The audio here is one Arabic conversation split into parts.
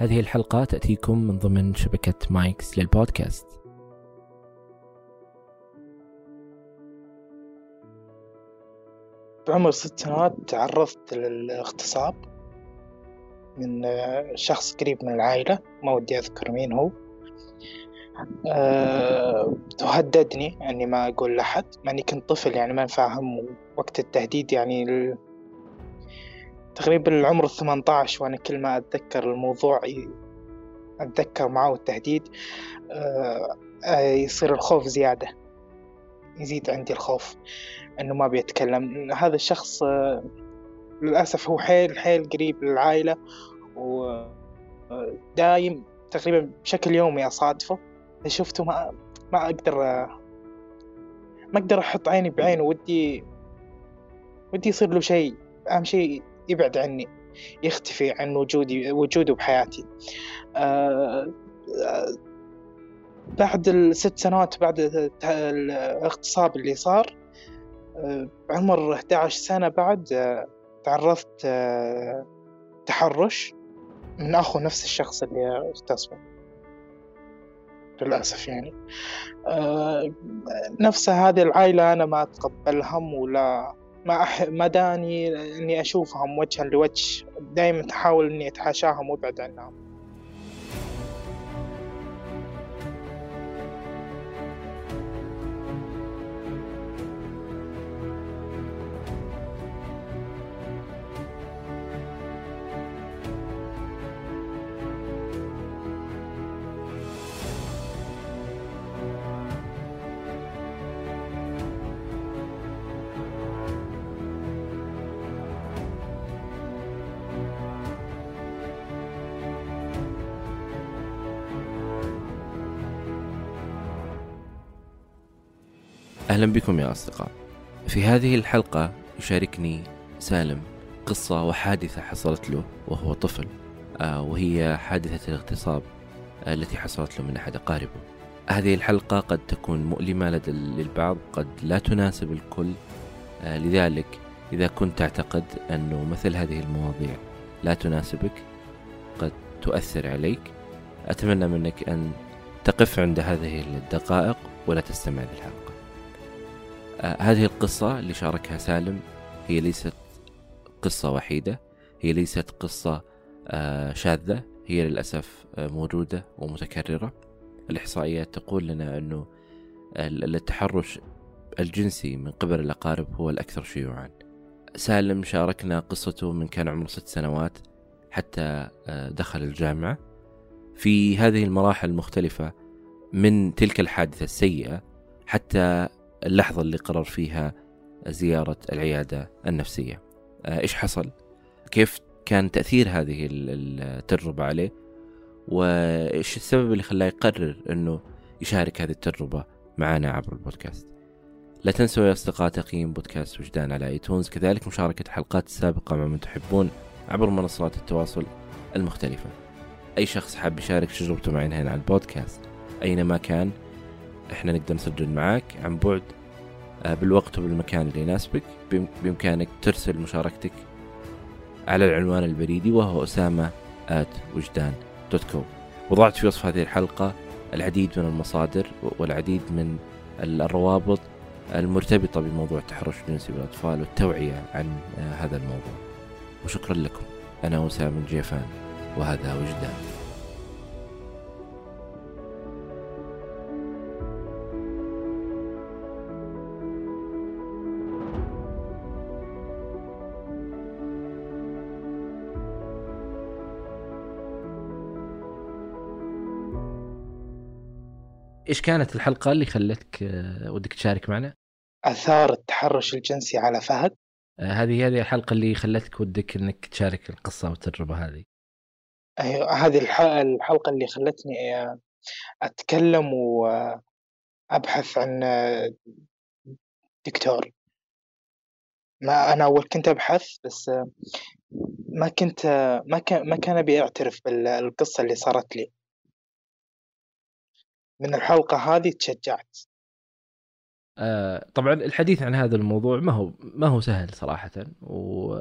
هذه الحلقة تأتيكم من ضمن شبكة مايكس للبودكاست. بعمر ست سنوات تعرضت للاغتصاب من شخص قريب من العائلة ما ودي أذكر مين هو. أه وهددني أني ما أقول لأحد مع أني كنت طفل يعني ما فاهم وقت التهديد يعني تقريبا العمر الثمانية عشر وأنا كل ما أتذكر الموضوع أتذكر معه التهديد أه يصير الخوف زيادة يزيد عندي الخوف إنه ما بيتكلم. هذا الشخص أه للأسف هو حيل حيل قريب للعائلة ودايم تقريبا بشكل يومي أصادفه. شفته ما ما أقدر ما أقدر أحط عيني بعينه ودي ودي يصير له شيء أهم شيء يبعد عني يختفي عن وجودي وجوده بحياتي. أه بعد الست سنوات بعد الاغتصاب اللي صار بعمر 11 سنة بعد تعرضت تحرش من أخو نفس الشخص اللي اغتصبه. للأسف يعني. نفس هذه العائلة أنا ما أتقبلهم ولا ما أح... ما داني إني أشوفهم وجها لوجه. دائما أحاول إني أتحاشاهم وأبعد عنهم. أهلا بكم يا أصدقاء. في هذه الحلقة يشاركني سالم قصة وحادثة حصلت له وهو طفل وهي حادثة الاغتصاب التي حصلت له من أحد أقاربه. هذه الحلقة قد تكون مؤلمة لدى للبعض قد لا تناسب الكل لذلك إذا كنت تعتقد أنه مثل هذه المواضيع لا تناسبك قد تؤثر عليك. أتمنى منك أن تقف عند هذه الدقائق ولا تستمع للحلقة. آه هذه القصة اللي شاركها سالم هي ليست قصة وحيدة هي ليست قصة آه شاذة هي للأسف آه موجودة ومتكررة. الإحصائيات تقول لنا أنه التحرش الجنسي من قبل الأقارب هو الأكثر شيوعا. سالم شاركنا قصته من كان عمره ست سنوات حتى دخل الجامعة. في هذه المراحل المختلفة من تلك الحادثة السيئة حتى اللحظة اللي قرر فيها زيارة العيادة النفسية إيش حصل؟ كيف كان تأثير هذه التجربة عليه؟ وإيش السبب اللي خلاه يقرر أنه يشارك هذه التجربة معنا عبر البودكاست لا تنسوا يا أصدقاء تقييم بودكاست وجدان على ايتونز كذلك مشاركة حلقات السابقة مع من تحبون عبر منصات التواصل المختلفة أي شخص حاب يشارك تجربته معنا هنا على البودكاست أينما كان إحنا نقدر نسجل معاك عن بعد بالوقت وبالمكان اللي يناسبك. بإمكانك ترسل مشاركتك على العنوان البريدي وهو أسامة وضعت في وصف هذه الحلقة العديد من المصادر والعديد من الروابط المرتبطة بموضوع التحرش الجنسي بالأطفال والتوعية عن هذا الموضوع. وشكرا لكم. أنا أسامة الجيفان وهذا وجدان. إيش كانت الحلقة اللي خلتك ودك تشارك معنا؟ آثار التحرش الجنسي على فهد. هذه هذه الحلقة اللي خلتك ودك إنك تشارك القصة والتجربة هذه. أيوة هذه الحلقة اللي خلتني أتكلم وأبحث عن دكتور. ما أنا أول كنت أبحث بس ما كنت ما كان ما كان أبي أعترف بالقصة اللي صارت لي. من الحلقة هذه تشجعت. آه طبعا الحديث عن هذا الموضوع ما هو ما هو سهل صراحة و...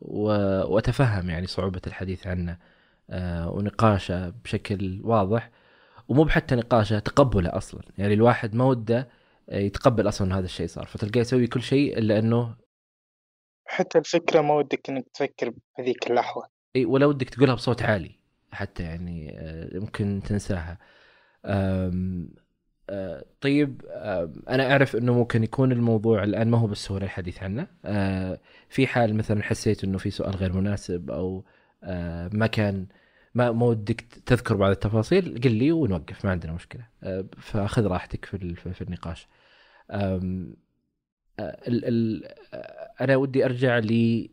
و... وأتفهم يعني صعوبة الحديث عنه آه، ونقاشه بشكل واضح ومو بحتى نقاشه تقبله أصلا. يعني الواحد ما وده يتقبل أصلا هذا الشيء صار. فتلقاه يسوي كل شيء إلا إنه حتى الفكرة ما ودك إنك تفكر بهذيك اللحظة. إي ولا ودك تقولها بصوت عالي حتى يعني آه، ممكن تنساها. طيب أه أنا أعرف إنه ممكن يكون الموضوع الآن ما هو بالسهوله الحديث عنه. أه في حال مثلا حسيت إنه في سؤال غير مناسب أو أه ما كان ما ودك تذكر بعض التفاصيل قل لي ونوقف ما عندنا مشكلة. فأخذ راحتك في في النقاش. ال ال أنا ودي أرجع ل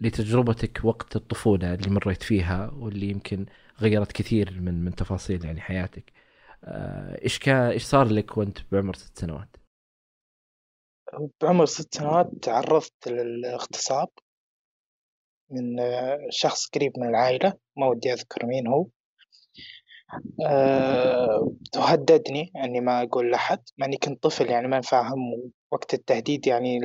لتجربتك وقت الطفولة اللي مريت فيها واللي يمكن غيرت كثير من من تفاصيل يعني حياتك إيش كان إيش صار لك وأنت بعمر ست سنوات؟ بعمر ست سنوات تعرضت للاغتصاب من شخص قريب من العائلة ما ودي أذكر مين هو أه وهددني إني ما أقول لأحد مع إني كنت طفل يعني ما فاهم وقت التهديد يعني.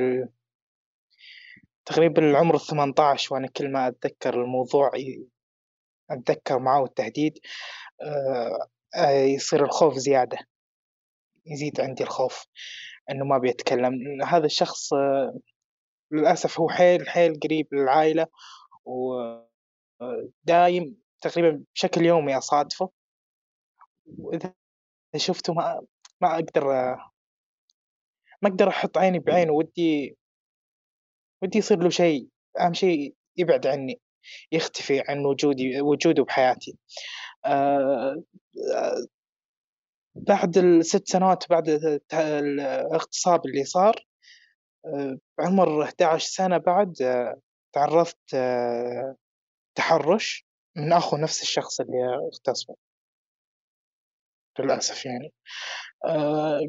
تقريبا العمر الثمانية عشر وأنا كل ما أتذكر الموضوع أتذكر معه التهديد أه يصير الخوف زيادة يزيد عندي الخوف إنه ما بيتكلم. هذا الشخص أه للأسف هو حيل حيل قريب للعائلة ودايم تقريبا بشكل يومي أصادفه. وإذا شفته ما ما أقدر ما أقدر أحط عيني بعينه ودي ودي يصير له شيء أهم شيء يبعد عني. يختفي عن وجودي وجوده بحياتي. آه بعد الست سنوات بعد الاغتصاب اللي صار آه عمر 11 سنة بعد آه تعرضت آه تحرش من أخو نفس الشخص اللي اغتصبه. للأسف يعني. آه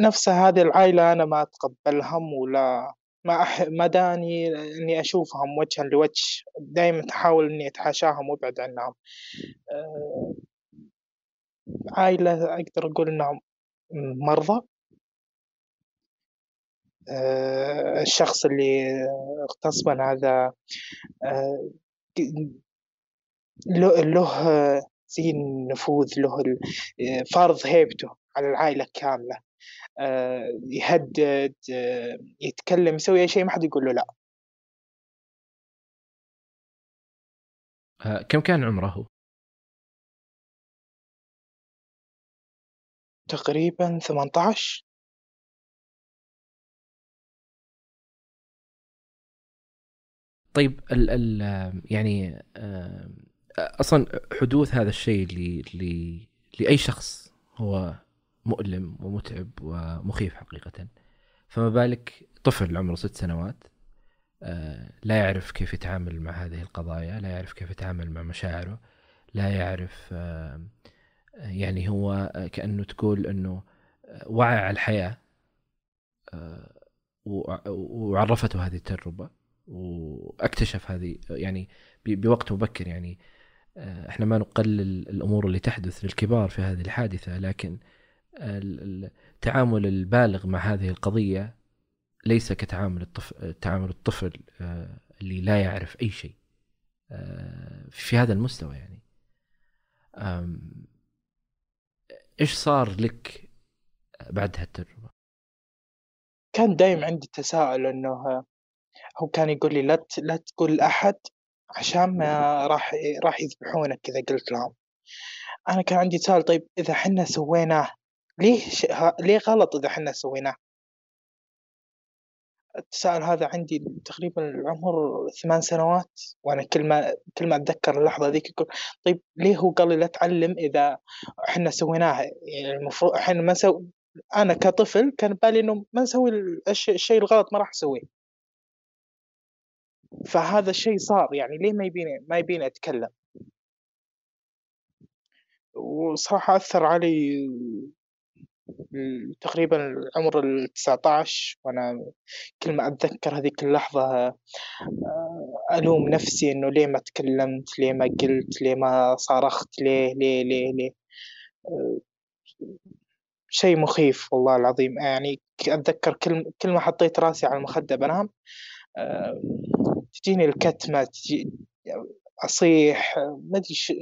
نفس هذه العائلة أنا ما أتقبلهم ولا ما أح... ما داني إني أشوفهم وجها لوجه. دائما أحاول إني أتحاشاهم وأبعد عنهم. آه عائلة أقدر أقول إنهم مرضى. آه الشخص اللي اغتصبن هذا آه له زي النفوذ له فارض هيبته على العائلة كاملة. آه، يهدد آه، يتكلم يسوي أي شيء ما حد يقول له لا. آه، كم كان عمره تقريبا 18 طيب ال ال يعني أصلا حدوث هذا الشيء ل لأي شخص هو مؤلم ومتعب ومخيف حقيقة. فما بالك طفل عمره ست سنوات آه، لا يعرف كيف يتعامل مع هذه القضايا لا يعرف كيف يتعامل مع مشاعره لا يعرف آه، يعني هو كأنه تقول أنه وعى على الحياة آه، وعرفته هذه التجربة واكتشف هذه يعني بوقت مبكر يعني. آه، إحنا ما نقلل الأمور اللي تحدث للكبار في هذه الحادثة لكن التعامل البالغ مع هذه القضية ليس كتعامل الطفل تعامل الطفل آه، اللي لا يعرف أي شيء آه، في هذا المستوى يعني إيش صار لك بعد هالتجربة؟ كان دايم عندي تساؤل إنه هو كان يقول لي لا لا تقول لأحد عشان ما راح راح يذبحونك إذا قلت لهم أنا كان عندي سؤال طيب إذا حنا سويناه ليه ش... ليه غلط إذا حنا سويناه؟ التساؤل هذا عندي تقريبا العمر ثمان سنوات وأنا كل ما كل ما أتذكر اللحظة ذيك أقول طيب ليه هو قال لي لا تعلم إذا إحنا سويناه؟ يعني المفروض إحنا ما نسوي أنا كطفل كان بالي إنه ما نسوي الشيء الغلط ما راح أسويه. فهذا الشيء صار يعني ليه ما يبيني ما يبيني أتكلم؟ وصراحة أثر علي تقريبا عمر التسعة عشر وأنا كل ما أتذكر هذيك اللحظة آه، ألوم نفسي إنه ليه ما تكلمت ليه ما قلت ليه ما صارخت ليه ليه ليه ليه آه، شيء مخيف والله العظيم يعني أتذكر كل كل ما حطيت راسي على المخدة بنام تجيني الكتمة تجي أصيح ما أدري ش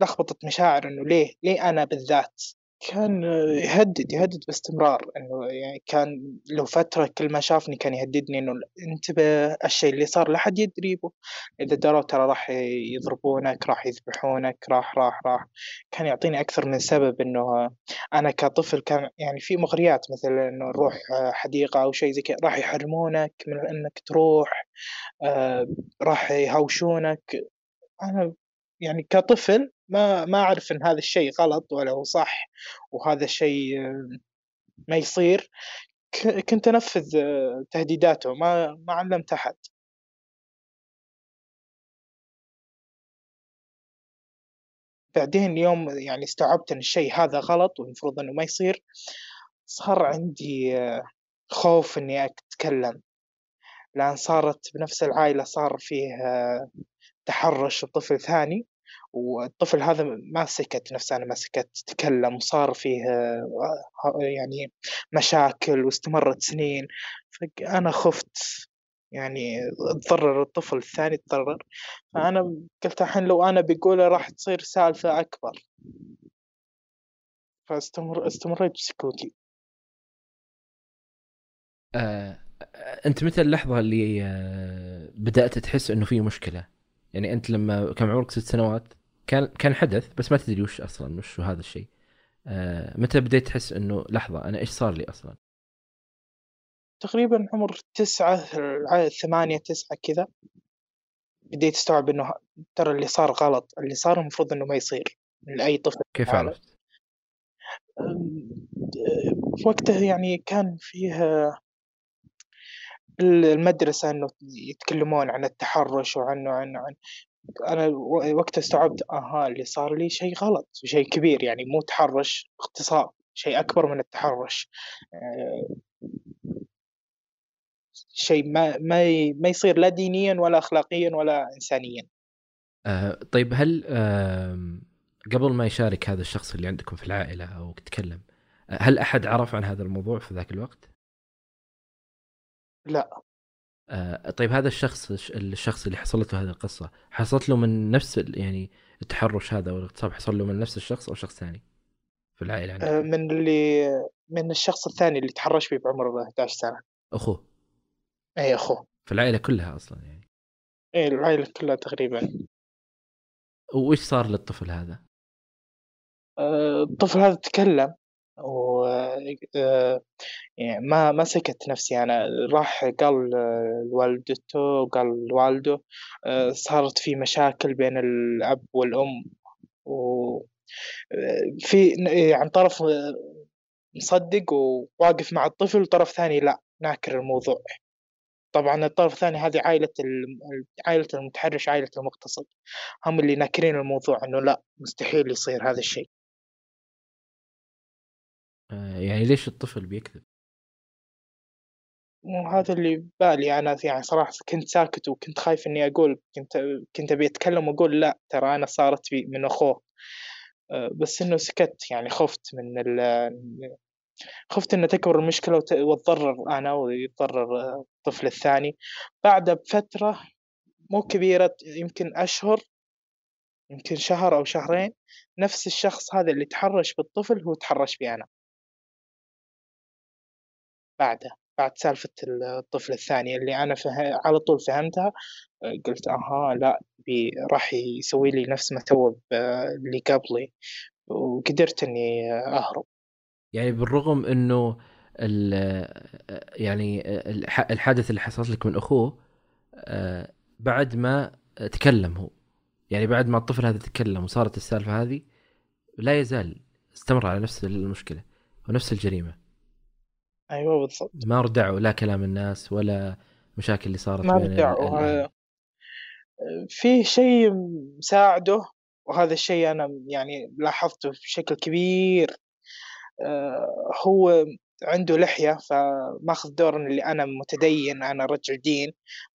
لخبطة مشاعر إنه ليه، ليه أنا بالذات؟ كان يهدد، يهدد باستمرار. إنه يعني كان له فترة كل ما شافني كان يهددني إنه انتبه الشي اللي صار لا حد يدري إذا دروا ترى راح يضربونك، راح يذبحونك، راح، راح، راح، كان يعطيني أكثر من سبب إنه أنا كطفل كان يعني في مغريات مثل إنه نروح حديقة أو شي زي كذا راح يحرمونك من إنك تروح، آآ راح يهاوشونك، أنا يعني كطفل ما ما أعرف إن هذا الشيء غلط ولا هو صح، وهذا الشيء ما يصير، كنت أنفذ تهديداته ما ما علّمت أحد. بعدين يوم يعني استوعبت إن الشيء هذا غلط والمفروض إنه ما يصير، صار عندي خوف إني أتكلم، لأن صارت بنفس العائلة صار فيه تحرُّش بطفل ثاني. والطفل هذا ما سكت نفس أنا ما سكت تكلم وصار فيه يعني مشاكل واستمرت سنين. فأنا خفت يعني اتضرر الطفل الثاني اتضرر فأنا قلت الحين لو أنا بقوله راح تصير سالفة أكبر. فاستمر استمريت بسكوتي. آه، أنت متى اللحظة اللي آه، بدأت تحس إنه في مشكلة؟ يعني أنت لما كان عمرك ست سنوات؟ كان كان حدث بس ما تدري وش أصلا وش هذا الشيء. آه متى بديت تحس إنه لحظة أنا إيش صار لي أصلا؟ تقريبا عمر تسعة ثمانية تسعة كذا. بديت أستوعب إنه ترى اللي صار غلط. اللي صار المفروض إنه ما يصير لاي طفل كيف عرفت؟ وقتها يعني كان فيه المدرسة إنه يتكلمون عن التحرش وعنه عنه عن أنا وقتها استوعبت أها اللي صار لي شيء غلط شيء كبير يعني مو تحرش اغتصاب شيء أكبر من التحرش. آه، شيء ما ما ما يصير لا دينيا ولا أخلاقيا ولا إنسانيا. آه طيب هل آه قبل ما يشارك هذا الشخص اللي عندكم في العائلة أو تتكلم هل أحد عرف عن هذا الموضوع في ذاك الوقت؟ لا. آه طيب هذا الشخص الشخص اللي حصلت له هذه القصة حصلت له من نفس يعني التحرش هذا أو الاغتصاب حصل له من نفس الشخص أو شخص ثاني في العائلة عندك؟ آه من اللي من الشخص الثاني اللي تحرش فيه بعمر 11 سنة. أخوه. اي أخوه. في العائلة كلها أصلا يعني. اي العائلة كلها تقريبا. وإيش صار للطفل هذا؟ آه الطفل هذا تكلم. و آه، يعني ما ما سكت نفسي. أنا راح قال لوالدته وقال لوالده آه، صارت في مشاكل بين الأب والأم. و آه، في يعني طرف مصدق وواقف مع الطفل وطرف ثاني لأ ناكر الموضوع. طبعا الطرف الثاني هذه عائلة عائلة المتحرش عائلة المغتصب هم اللي ناكرين الموضوع إنه لأ مستحيل يصير هذا الشيء. آه، يعني ليش الطفل بيكذب؟ وهذا اللي ببالي أنا يعني صراحة كنت ساكت وكنت خايف إني أقول كنت كنت أبي أتكلم وأقول لأ ترى أنا صارت بي من أخوه. آه، بس إنه سكت يعني خفت من ال خفت إن تكبر المشكلة وأتضرر أنا ويتضرر الطفل الثاني. بعدها بفترة مو كبيرة يمكن أشهر يمكن شهر أو شهرين نفس الشخص هذا اللي تحرش بالطفل هو تحرش بي أنا. بعده بعد سالفة الطفل الثاني اللي أنا فه... على طول فهمتها قلت أها لأ بي راح يسوي لي نفس ما سوى اللي قبلي وقدرت إني أهرب. يعني بالرغم إنه يعني الحادث اللي حصلت لك من أخوه بعد ما تكلم هو يعني بعد ما الطفل هذا تكلم وصارت السالفة هذه لا يزال استمر على نفس المشكلة ونفس الجريمة. أيوه بالضبط. ما ردعوا لا كلام الناس ولا مشاكل اللي صارت ما ردعوا. في شيء مساعده وهذا الشيء أنا يعني لاحظته بشكل كبير. آه، هو عنده لحية فماخذ دور اللي أنا متدين أنا رجل دين.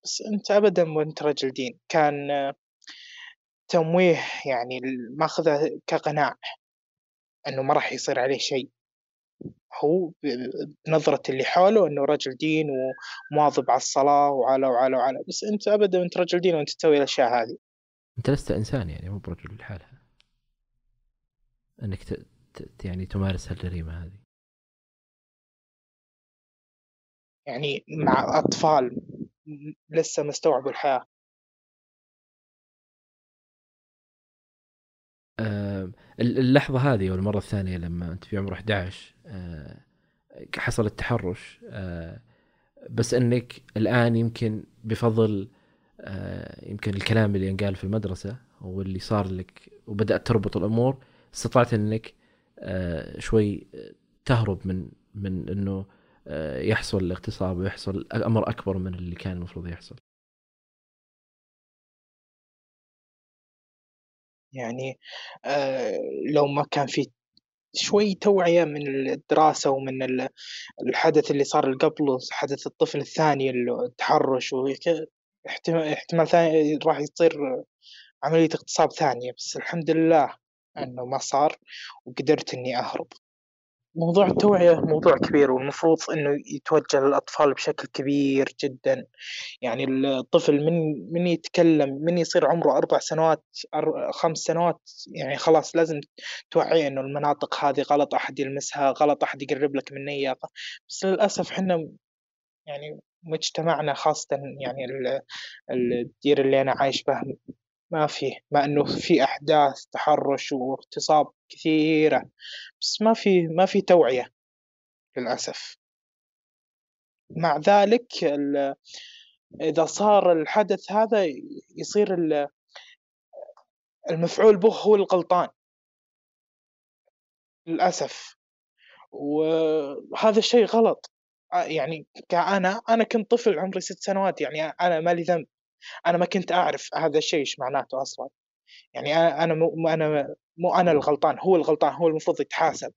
بس أنت أبدا ما أنت رجل دين. كان تمويه يعني ماخذه كقناع أنه ما راح يصير عليه شيء. هو بنظرة اللي حوله إنه رجل دين ومواظب على الصلاة وعلى وعلى وعلى. بس أنت أبدا أنت رجل دين وأنت تسوي الأشياء هذه. أنت لست إنسان يعني مو برجل لحالها. إنك ت... ت... يعني تمارس هالجريمة هذه. يعني مع أطفال لسه مستوعبوا الحياة. اللحظة هذه والمرة الثانية لما أنت في عمر 11 آه، حصل التحرش آه، بس أنك الآن يمكن بفضل آه، يمكن الكلام اللي ينقال في المدرسة واللي صار لك وبدأت تربط الأمور استطعت أنك شوي تهرب من من أنه يحصل الاغتصاب ويحصل أمر أكبر من اللي كان المفروض يحصل. يعني آه، لو ما كان في شوي توعية من الدراسة ومن الحدث اللي صار قبله حدث الطفل الثاني التحرش احتمال ثاني راح يصير عملية اغتصاب ثانية. بس الحمد لله إنه ما صار وقدرت إني أهرب. موضوع التوعية موضوع كبير والمفروض إنه يتوجه للأطفال بشكل كبير جدا. يعني الطفل من من يتكلم من يصير عمره أربع سنوات خمس سنوات يعني خلاص لازم توعيه إنه المناطق هذه غلط أحد يلمسها غلط أحد يقرب لك من اياها بس للأسف إحنا يعني مجتمعنا خاصة يعني الدير اللي أنا عايش به ما فيه مع إنه في أحداث تحرش واغتصاب كثيرة بس ما في ما في توعية للأسف. مع ذلك إذا صار الحدث هذا يصير المفعول به هو الغلطان. للأسف. وهذا الشيء غلط. يعني كأنا أنا كنت طفل عمري ست سنوات يعني أنا ما لي ذنب. أنا ما كنت أعرف هذا الشيء إيش معناته أصلا. يعني أنا مو أنا مو أنا الغلطان هو الغلطان هو المفروض يتحاسب.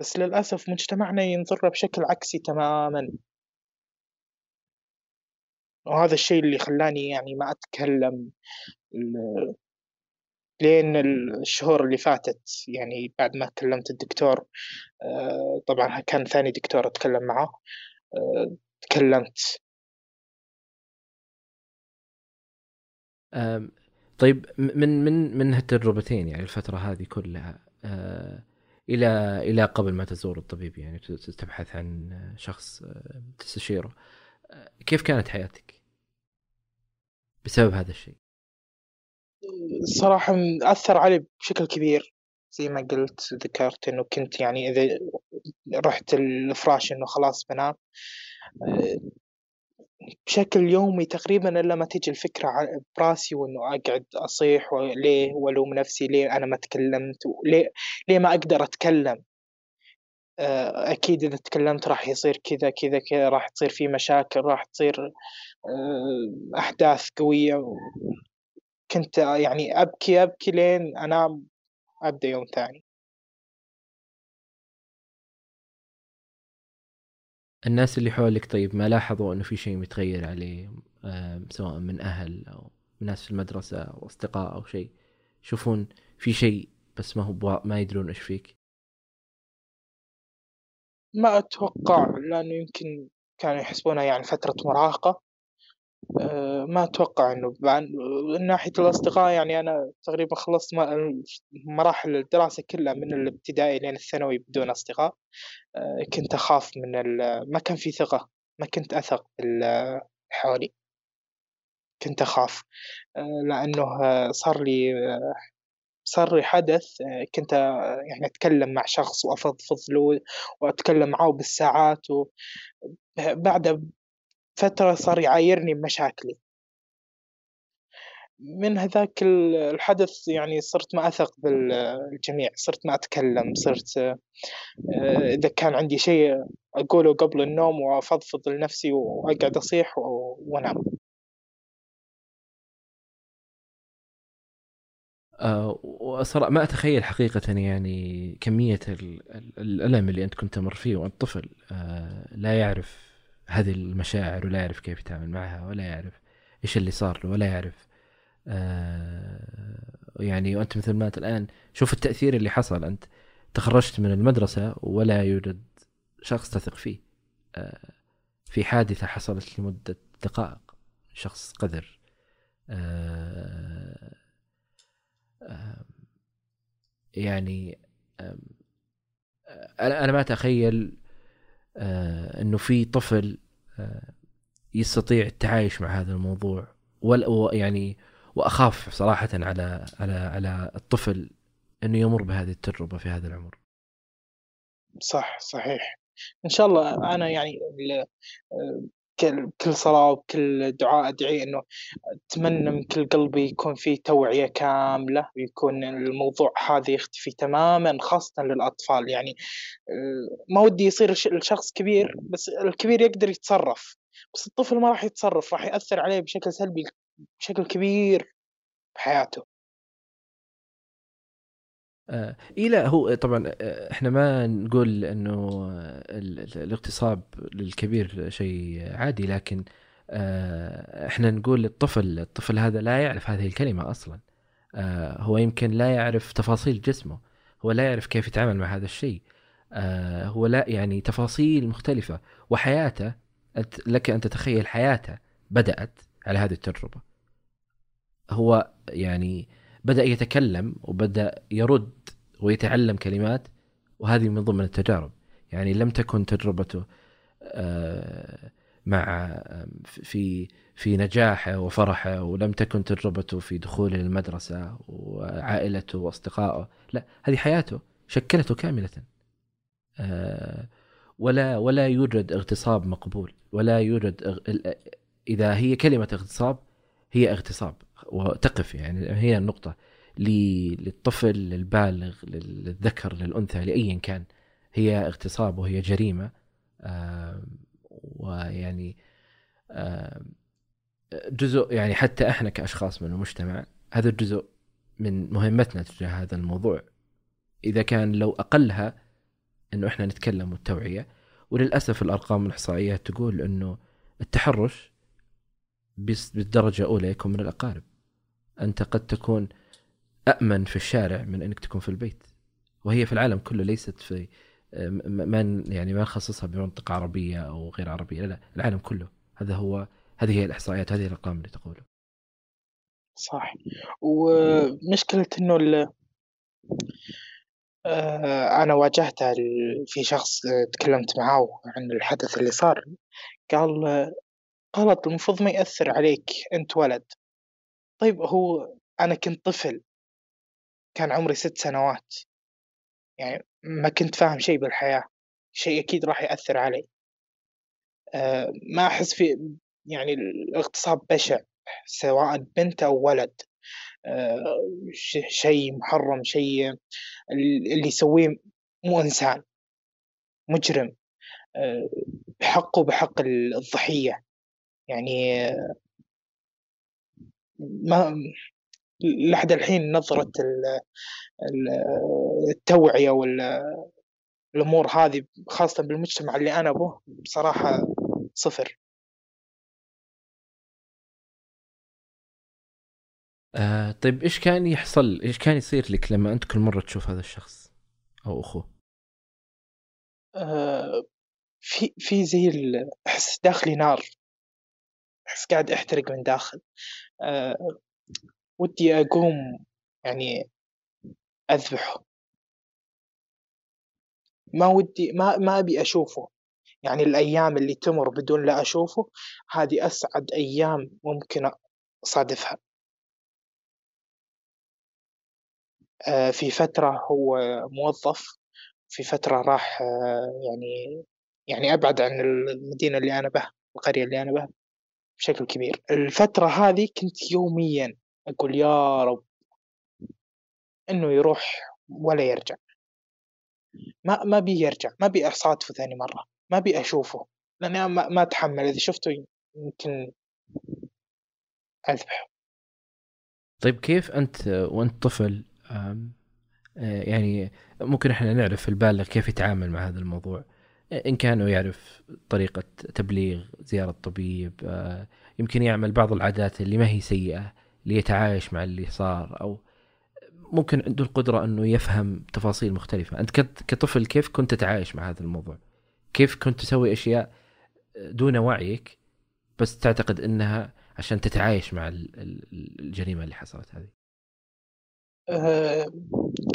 بس للأسف مجتمعنا ينظر بشكل عكسي تماما. وهذا الشيء اللي خلاني يعني ما أتكلم لين الشهور اللي فاتت. يعني بعد ما كلمت الدكتور آه، طبعا كان ثاني دكتور أتكلم معه. آه، تكلمت طيب من من من هالتجربتين يعني الفترة هذه كلها آه، إلى إلى قبل ما تزور الطبيب يعني تبحث عن شخص آه، تستشيره آه، كيف كانت حياتك بسبب هذا الشيء؟ الصراحة أثر علي بشكل كبير زي ما قلت ذكرت إنه كنت يعني إذا رحت الفراش إنه خلاص بنام بشكل يومي تقريبا إلا ما تيجي الفكرة براسي وإنه أقعد أصيح وليه وألوم نفسي ليه أنا ما تكلمت ليه ليه ما أقدر أتكلم؟ آه، أكيد إذا تكلمت راح يصير كذا كذا كذا راح تصير في مشاكل راح تصير آه، أحداث قوية. كنت يعني أبكي أبكي لين أنام أبدأ يوم ثاني. الناس اللي حولك طيب ما لاحظوا إنه في شيء متغير عليه سواء من أهل أو من ناس في المدرسة أو أصدقاء أو شيء؟ يشوفون في شيء بس ما هو ما يدرون إيش فيك؟ ما أتوقع لأنه يمكن كانوا يحسبونها يعني فترة مراهقة. آه، ما أتوقع إنه من ناحية الأصدقاء يعني أنا تقريبا خلصت مراحل الدراسة كلها من الابتدائي لين الثانوي بدون أصدقاء. آه، كنت أخاف من ال... ما كان في ثقة ما كنت أثق بال حولي. كنت أخاف. آه، لأنه صار لي صار لي حدث كنت يعني أتكلم مع شخص وأفضفض له وأتكلم معاه بالساعات وبعد فترة صار يعايرني بمشاكلي. من هذاك الحدث يعني صرت ما أثق بالجميع صرت ما أتكلم صرت آه، إذا كان عندي شيء أقوله قبل النوم وأفضفض لنفسي وأقعد أصيح وأنام. أه وصراحة ما أتخيل حقيقة يعني كمية الألم اللي أنت كنت تمر فيه وأنت طفل أه لا يعرف هذه المشاعر ولا يعرف كيف يتعامل معها ولا يعرف إيش اللي صار له ولا يعرف. آه، يعني وانت مثل ما الآن شوف التأثير اللي حصل. أنت تخرجت من المدرسة ولا يوجد شخص تثق فيه. آه، في حادثة حصلت لمدة دقائق شخص قذر. آه، آه، يعني آه، أنا ما أتخيل إنه في طفل يستطيع التعايش مع هذا الموضوع ولا يعني وأخاف صراحة على على على الطفل إنه يمر بهذه التجربة في هذا العمر. صح صحيح إن شاء الله أنا يعني كل صلاة وكل دعاء أدعي إنه أتمنى من كل قلبي يكون في توعية كاملة ويكون الموضوع هذا يختفي تماما خاصة للأطفال. يعني ما ودي يصير الشخص كبير بس الكبير يقدر يتصرف. بس الطفل ما راح يتصرف راح يأثر عليه بشكل سلبي بشكل كبير بحياته آه إيه لا هو طبعا آه، إحنا ما نقول إنه الاغتصاب للكبير شيء عادي لكن آه إحنا نقول للطفل الطفل هذا لا يعرف هذه الكلمة أصلا. آه هو يمكن لا يعرف تفاصيل جسمه هو لا يعرف كيف يتعامل مع هذا الشيء. آه هو لا يعني تفاصيل مختلفة وحياته لك أن تتخيل حياته بدأت على هذه التجربة. هو يعني بدأ يتكلم وبدأ يرد ويتعلم كلمات وهذه من ضمن التجارب. يعني لم تكن تجربته آه، مع في في نجاحه وفرحه ولم تكن تجربته في دخوله للمدرسة وعائلته وأصدقائه. لا هذه حياته شكلته كاملة. آه، ولا ولا يوجد اغتصاب مقبول ولا يوجد إذا هي كلمة اغتصاب هي اغتصاب. وتقف يعني هي النقطة. للطفل للبالغ للذكر للأنثى لأيا كان هي اغتصاب وهي جريمة. ويعني جزء يعني حتى إحنا كأشخاص من المجتمع هذا الجزء من مهمتنا تجاه هذا الموضوع. إذا كان لو أقلها إنه إحنا نتكلم والتوعيه وللأسف الأرقام والاحصائيات تقول إنه التحرش بالدرجة الأولى يكون من الأقارب. أنت قد تكون امن في الشارع من أنك تكون في البيت. وهي في العالم كله ليست في ما يعني ما نخصصها بمنطقة عربية أو غير عربية. لا لا العالم كله. هذا هو هذه هي الإحصائيات هذه الأرقام اللي تقوله. صح. ومشكلة إنه آه، أنا واجهتها في شخص تكلمت معاه عن الحدث اللي صار. قال غلط المفروض ما يأثر عليك أنت ولد. طيب هو أنا كنت طفل. كان عمري ست سنوات. يعني ما كنت فاهم شيء بالحياة. شيء أكيد راح يأثر علي. أه ما أحس في يعني الاغتصاب بشع سواء بنت أو ولد. أه شيء محرم شيء اللي يسويه مو إنسان مجرم. أه بحقه بحق الضحية. يعني ما لحد الحين نظرة التوعية والأمور هذه خاصة بالمجتمع اللي أنا به بصراحة صفر. آه طيب إيش كان يحصل إيش كان يصير لك لما أنت كل مرة تشوف هذا الشخص أو أخوه؟ آه في في زي احس داخلي نار. أحس قاعد أحترق من داخل. أه ودي أقوم يعني أذبحه. ما ودي ما ما أبي أشوفه. يعني الأيام اللي تمر بدون لا أشوفه هذه أسعد أيام ممكن أصادفها. أه في فترة هو موظف في فترة راح أه يعني يعني أبعد عن المدينة اللي أنا بها القرية اللي أنا بها. بشكل كبير. الفترة هذه كنت يوميا أقول يا رب إنه يروح ولا يرجع. ما ما بي يرجع ما بي أصادفه ثاني مرة ما بي أشوفه لأني ما, ما أتحمل. إذا شفته يمكن أذبحه. طيب كيف أنت وأنت طفل آه، يعني ممكن إحنا نعرف البالغ كيف يتعامل مع هذا الموضوع؟ إن كانوا يعرف طريقة تبليغ زيارة طبيب آه، يمكن يعمل بعض العادات اللي ما هي سيئة ليتعايش مع اللي صار أو ممكن عنده القدرة إنه يفهم تفاصيل مختلفة. أنت كطفل كيف كنت تتعايش مع هذا الموضوع؟ كيف كنت تسوي أشياء دون وعيك بس تعتقد إنها عشان تتعايش مع الجريمة اللي حصلت هذه؟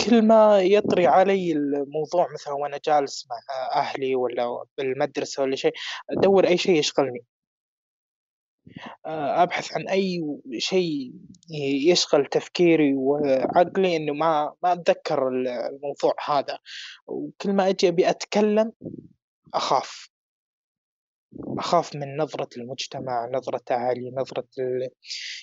كل ما يطري علي الموضوع مثلا وأنا جالس مع أهلي ولا بالمدرسة ولا شيء أدور أي شيء يشغلني. آه، أبحث عن أي شيء يشغل تفكيري وعقلي إنه ما ما أتذكر الموضوع هذا. وكل ما أجي أبي أتكلم أخاف. أخاف من نظرة المجتمع نظرة أهلي نظرة ال...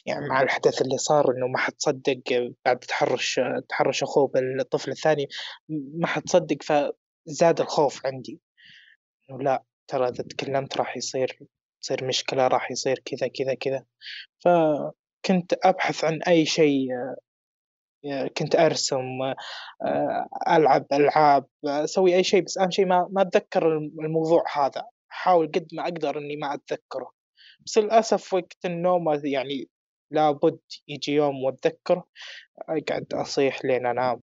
يعني مع الحدث اللي صار إنه ما حتصدق بعد تحرش تحرش أخوه بالطفل الثاني ما حتصدق فزاد الخوف عندي. إنه لا ترى إذا تكلمت راح يصير تصير مشكلة راح يصير كذا كذا كذا. فكنت أبحث عن أي شيء كنت أرسم ألعب ألعاب أسوي أي شيء بس أهم شيء ما ما أتذكر الموضوع هذا. أحاول قد ما أقدر إني ما أتذكره. بس للأسف وقت النوم يعني لابد يجي يوم وأتذكره. أقعد أصيح لين أنام.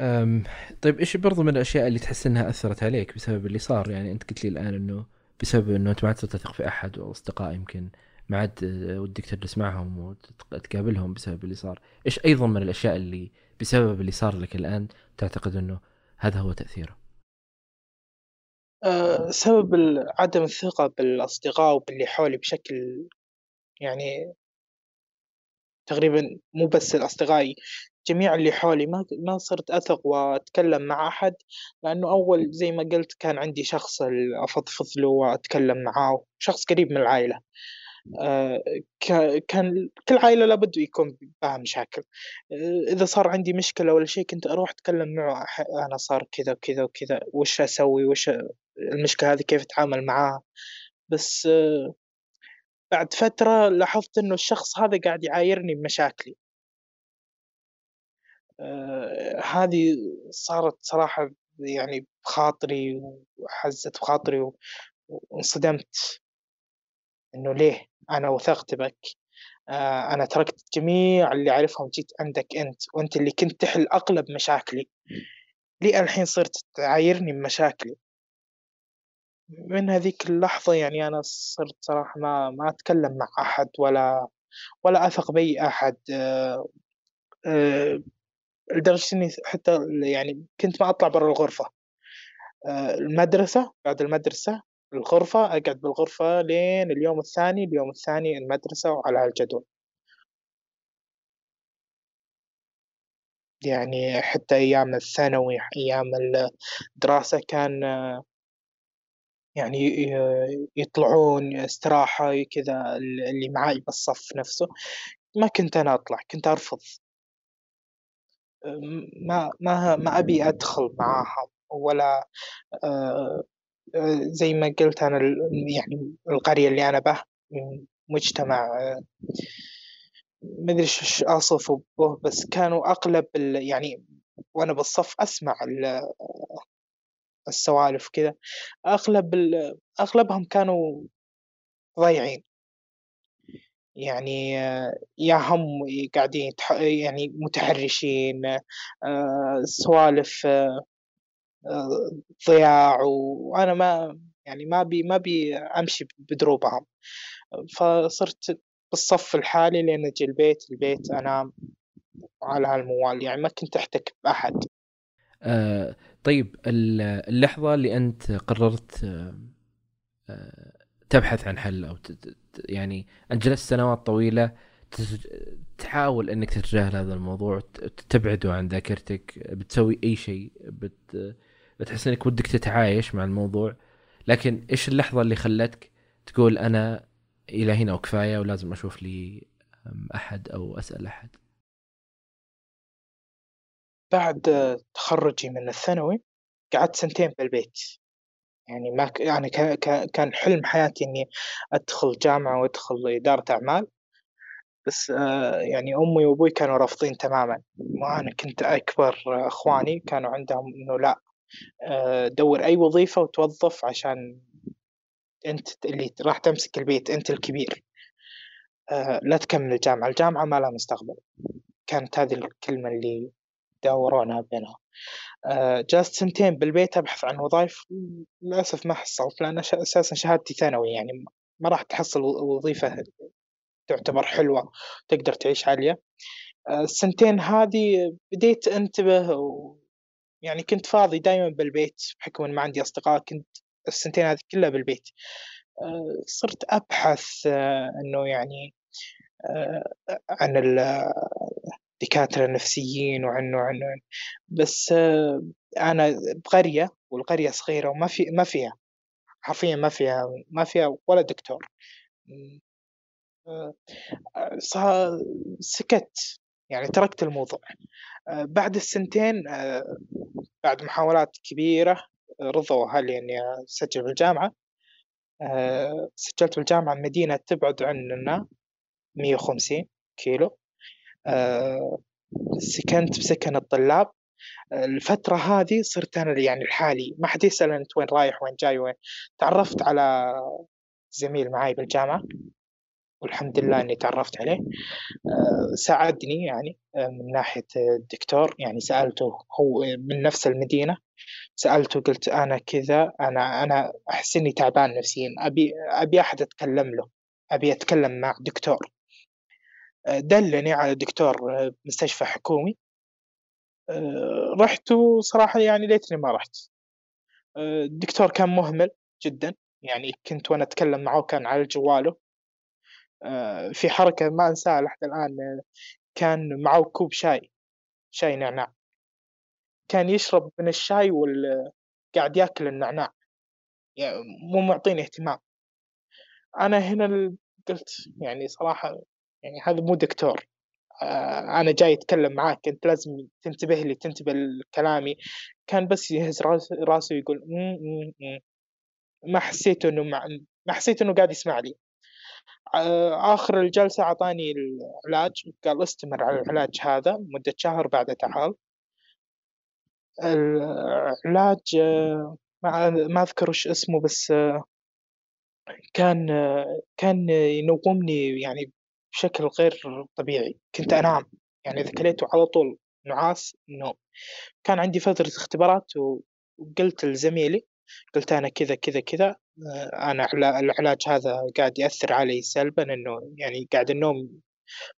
أم طيب إيش برضو من الأشياء اللي تحس إنها أثرت عليك بسبب اللي صار؟ يعني أنت قلت لي الآن إنه بسبب إنه أنت ما عاد تثق في أحد وأصدقاء يمكن ما عاد ودك تجلس معهم وتقابلهم بسبب اللي صار. إيش أيضا من الأشياء اللي بسبب اللي صار لك الآن تعتقد إنه هذا هو تأثيره؟ أه سبب عدم الثقة بالأصدقاء وباللي حولي بشكل يعني تقريبا مو بس الأصدقاء جميع اللي حولي. ما ما صرت أثق وأتكلم مع أحد لأنه أول زي ما قلت كان عندي شخص أفضفض له وأتكلم معاه شخص قريب من العائلة. آه، كان كل عائلة لابد يكون بها مشاكل. آه، إذا صار عندي مشكلة ولا شيء كنت أروح أتكلم معه أنا صار كذا وكذا وكذا وش أسوي؟ وش المشكلة هذه؟ كيف أتعامل معاها بس آه، بعد فترة لاحظت إنه الشخص هذا قاعد يعايرني بمشاكلي. آه، هذه صارت صراحة يعني بخاطري وحزت بخاطري وانصدمت. إنه ليه أنا وثقت بك؟ آه، أنا تركت جميع اللي أعرفهم جيت عندك أنت وأنت اللي كنت تحل أغلب مشاكلي. ليه الحين صرت تعايرني بمشاكلي؟ من هذيك اللحظة يعني أنا صرت صراحة ما ما أتكلم مع أحد ولا ولا أثق بأي أحد. أه أه لدرجة إني حتى يعني كنت ما أطلع برا الغرفة. أه المدرسة بعد المدرسة الغرفة أقعد بالغرفة لين اليوم الثاني اليوم الثاني المدرسة وعلى هالجدول. يعني حتى أيام الثانوي أيام الدراسة كان يعني يطلعون استراحة كذا اللي معاي بالصف نفسه. ما كنت أنا أطلع كنت أرفض. ما ما ما أبي أدخل معاهم ولا آه، زي ما قلت أنا يعني القرية اللي أنا به مجتمع ما أدري إيش أصفه به بس كانوا أغلب يعني وأنا بالصف أسمع السوالف كذا أغلب أغلبهم كانوا ضايعين. يعني يا هم قاعدين يعني متحرشين آه، سوالف آه، ضياع وأنا ما يعني ما بي ما بي أمشي بدروبهم. فصرت بالصف الحالي لين أجي البيت البيت أنام على هالموال يعني ما كنت أحتك بأحد. آه طيب اللحظة اللي أنت قررت آه، تبحث عن حل أو يعني أنت جلست سنوات طويلة تحاول أنك تتجاهل هذا الموضوع تبعده عن ذاكرتك بتسوي أي شيء بت بتحس أنك ودك تتعايش مع الموضوع. لكن إيش اللحظة اللي خلتك تقول أنا إلى هنا وكفاية ولازم أشوف لي أحد أو أسأل أحد؟ بعد تخرجي من الثانوي قعدت سنتين بالبيت يعني ما يعني كان حلم حياتي إني أدخل جامعة وأدخل إدارة أعمال. بس آه، يعني أمي وأبوي كانوا رافضين تماما. وأنا كنت أكبر إخواني كانوا عندهم لأ آه، دور أي وظيفة وتوظف عشان أنت اللي راح تمسك البيت أنت الكبير. آه، لا تكمل الجامعة. الجامعة ما لها مستقبل. كانت هذه الكلمة اللي يتداورونها بينهم آه، جلست سنتين بالبيت أبحث عن وظائف. للأسف ما حصلت لأن أساسا شهادتي ثانوي يعني ما راح تحصل وظيفة تعتبر حلوة تقدر تعيش عليها. آه، السنتين هذه بديت أنتبه و يعني كنت فاضي دائما بالبيت بحكم إن ما عندي أصدقاء كنت السنتين هذه كلها بالبيت. آه، صرت أبحث إنه يعني عن الدكاترة النفسيين وعنه وعنه بس أنا بقرية والقرية صغيرة وما في ما فيها حرفيا ما فيها ما فيها ولا دكتور. سكت. يعني تركت الموضوع. بعد السنتين بعد محاولات كبيرة رضوا أهلي إني أسجل بالجامعة سجلت بالجامعة مدينة تبعد عننا 150 كيلو. آه، سكنت بسكن الطلاب. الفترة هذه صرت أنا يعني لحالي. ما حد يسأل أنت وين رايح وين جاي وين. تعرفت على زميل معي بالجامعة. والحمد لله إني تعرفت عليه. آه، ساعدني يعني آه، من ناحية الدكتور يعني سألته هو من نفس المدينة سألته قلت أنا كذا أنا أنا أحس إني تعبان نفسيا أبي أبي أحد أتكلم له أبي أتكلم مع دكتور. دلني على دكتور مستشفى حكومي. رحت وصراحة يعني ليتني ما رحت. الدكتور كان مهمل جدا يعني كنت وأنا أتكلم معه كان على جواله. في حركة ما أنساها لحد الآن كان معه كوب شاي شاي نعناع. كان يشرب من الشاي وقاعد يأكل النعناع. يعني مو معطيني اهتمام. أنا هنا قلت يعني صراحة يعني هذا مو دكتور. آه، أنا جاي أتكلم معاك أنت لازم تنتبه لي تنتبه لكلامي. كان بس يهز راسه ويقول ما حسيت إنه. ما حسيت إنه قاعد يسمع لي آه، آخر الجلسة أعطاني العلاج قال استمر على العلاج هذا مدة شهر بعد تعال العلاج آه، ما أذكر وش اسمه بس كان كان ينومني يعني بشكل غير طبيعي. كنت أنام. يعني إذا كليته على طول نعاس نوم. كان عندي فترة اختبارات وقلت لزميلي قلت أنا كذا كذا كذا. آه، أنا العلاج هذا قاعد يأثر علي سلبا إنه يعني قاعد النوم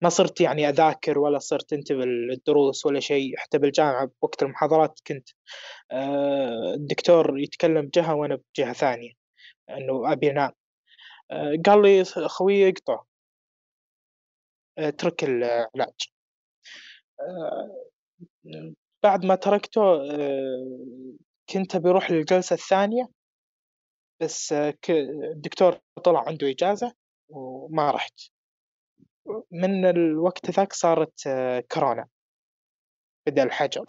ما صرت يعني أذاكر ولا صرت أنتبه للدروس ولا شيء حتى بالجامعة بوقت المحاضرات كنت آه، الدكتور يتكلم بجهة وأنا بجهة ثانية إنه أبي أنام. آه، قال لي خوي اقطع. اترك العلاج. آه، بعد ما تركته آه، كنت بروح للجلسة الثانية. بس الدكتور طلع عنده إجازة وما رحت. من الوقت ذاك صارت كورونا. بدأ الحجر.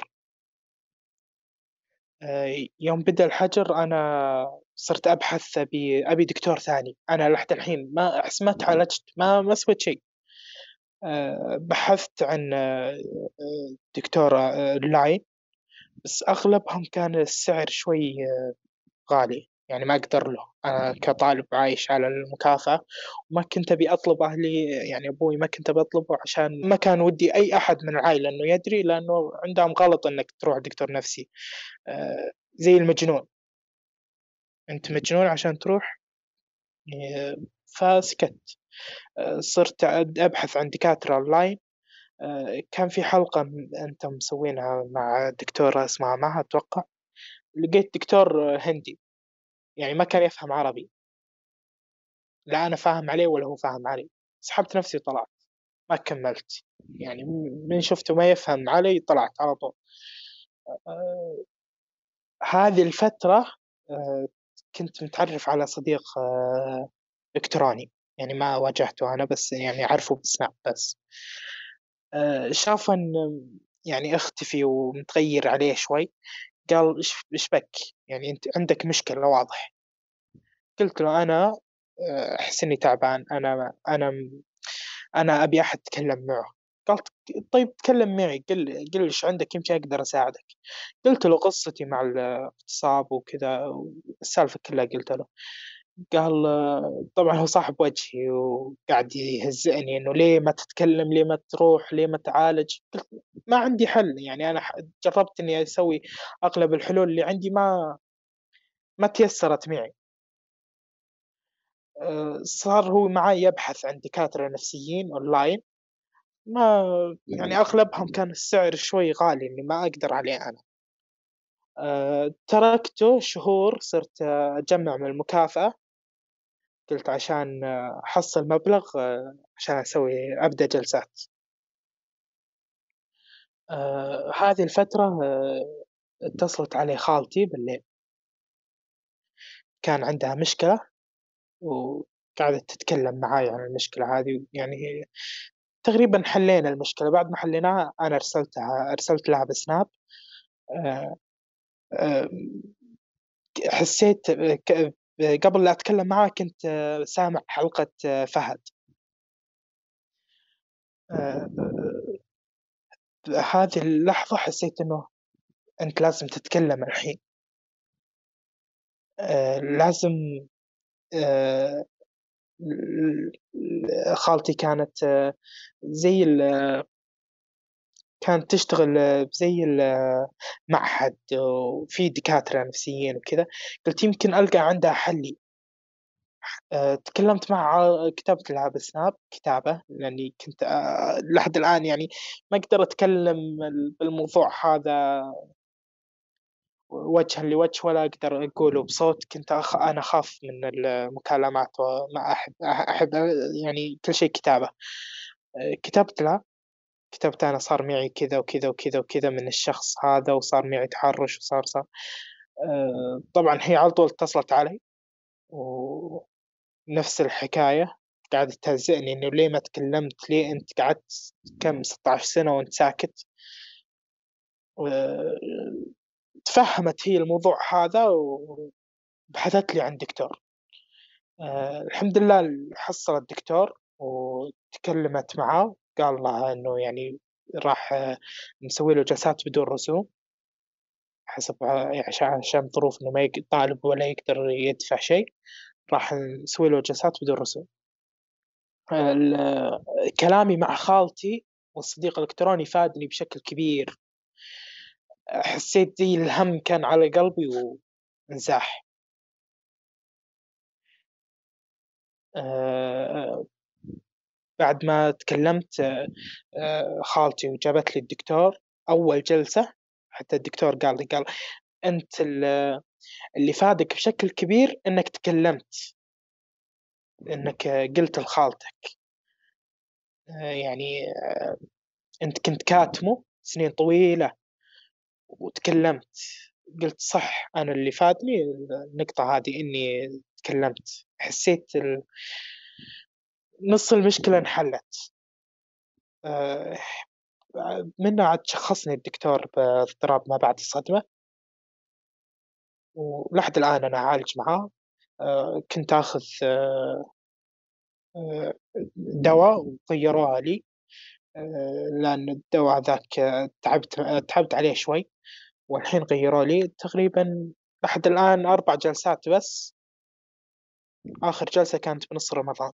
يوم بدأ الحجر أنا صرت أبحث أبي أبي دكتور ثاني. أنا لحد الحين ما أحس ما تعالجت ما ما سويت شيء. بحثت عن دكتورة أونلاين آه، بس أغلبهم كان السعر شوي غالي. يعني ما أقدر له. أنا كطالب عايش على المكافأة وما كنت أبي أطلب أهلي يعني أبوي ما كنت أبي أطلبه عشان ما كان ودي أي أحد من العائلة إنه يدري لأنه عندهم غلط إنك تروح دكتور نفسي. زي المجنون. أنت مجنون عشان تروح؟ فسكت. صرت أبحث عن دكاترة أونلاين. كان في حلقة أنتم مسوينها مع دكتورة اسمها مها أتوقع. لقيت دكتور هندي. يعني ما كان يفهم عربي. لا أنا فاهم عليه ولا هو فاهم علي. سحبت نفسي وطلعت. ما كملت. يعني من شفته ما يفهم علي طلعت على طول. هذه الفترة كنت متعرف على صديق إلكتروني يعني ما واجهته أنا بس يعني أعرفه بسناب بس. آه، شاف أن يعني أختفي ومتغير عليه شوي. قال إيش بك؟ يعني أنت عندك مشكلة واضح قلت له أنا آه، أحس إني تعبان أنا أنا أنا أبي أحد أتكلم معه. قال طيب تكلم معي قل قل إيش عندك يمكن أقدر أساعدك. قلت له قصتي مع الاغتصاب وكذا السالفه كلها قلت له. قال طبعا هو صاحب وجهي وقاعد يهزئني إنه ليه ما تتكلم؟ ليه ما تروح؟ ليه ما تعالج؟ قلت ما عندي حل. يعني أنا جربت إني أسوي أغلب الحلول اللي عندي ما ما تيسرت معي. آه، صار هو معي يبحث عن دكاترة نفسيين اونلاين ما يعني أغلبهم كان السعر شوي غالي إني ما أقدر عليه أنا. أه تركته شهور صرت أجمع من المكافأة. قلت عشان أحصل مبلغ أه عشان أسوي أبدأ جلسات. أه هذه الفترة أه اتصلت علي خالتي بالليل. كان عندها مشكلة وقعدت تتكلم معاي عن المشكلة هذه يعني تقريبا حلينا المشكلة. بعد ما حليناها أنا أرسلتها أرسلت لها بسناب. حسيت قبل لا أتكلم معاه كنت سامع حلقة فهد. أه هذه اللحظة حسيت إنه أنت لازم تتكلم الحين. لازم خالتي كانت زي كانت تشتغل زي المعهد وفي دكاترة نفسيين وكذا. قلت يمكن ألقى عندها حلي. تكلمت معها كتبت لها بسناب كتابة لأني كنت لحد الآن يعني ما أقدر أتكلم بالموضوع هذا وجها لوجه ولا أقدر أقوله بصوت. كنت أخ... أنا أخاف من المكالمات وما أحب أحب يعني كل شيء كتابة. كتبت له كتبت أنا صار معي كذا وكذا وكذا وكذا من الشخص هذا وصار معي تحرش وصار صار. طبعا هي على طول اتصلت علي ونفس الحكاية. قاعدة تهزئني إنه ليه ما تكلمت؟ ليه أنت قعدت كم؟ 16 سنة وأنت ساكت؟ تفهمت هي الموضوع هذا وبحثت لي عن دكتور. أه الحمد لله حصلت دكتور وتكلمت معاه. قال لها إنه يعني راح نسوي له جلسات بدون رسوم حسب عشان عشان ظروف إنه ما طالب ولا يقدر يدفع شيء راح نسوي له جلسات بدون رسوم. كلامي مع خالتي والصديق الإلكتروني فادني بشكل كبير. حسيت زي الهم كان على قلبي وانزاح. أه بعد ما تكلمت أه خالتي وجابت لي الدكتور أول جلسة حتى الدكتور قال لي قال أنت اللي فادك بشكل كبير إنك تكلمت إنك قلت لخالتك أه يعني أه أنت كنت كاتمه سنين طويلة وتكلمت قلت صح أنا اللي فادني النقطة هذه إني تكلمت حسيت. نص المشكلة انحلت. آه، منها عاد شخصني الدكتور باضطراب ما بعد الصدمة. ولحد الآن أنا أعالج معاه. آه، كنت آخذ آه، دواء وغيروها لي. لأن الدواء ذاك تعبت تعبت عليه شوي. والحين غيروا لي تقريبا لحد الآن أربع جلسات بس. آخر جلسة كانت بنص رمضان.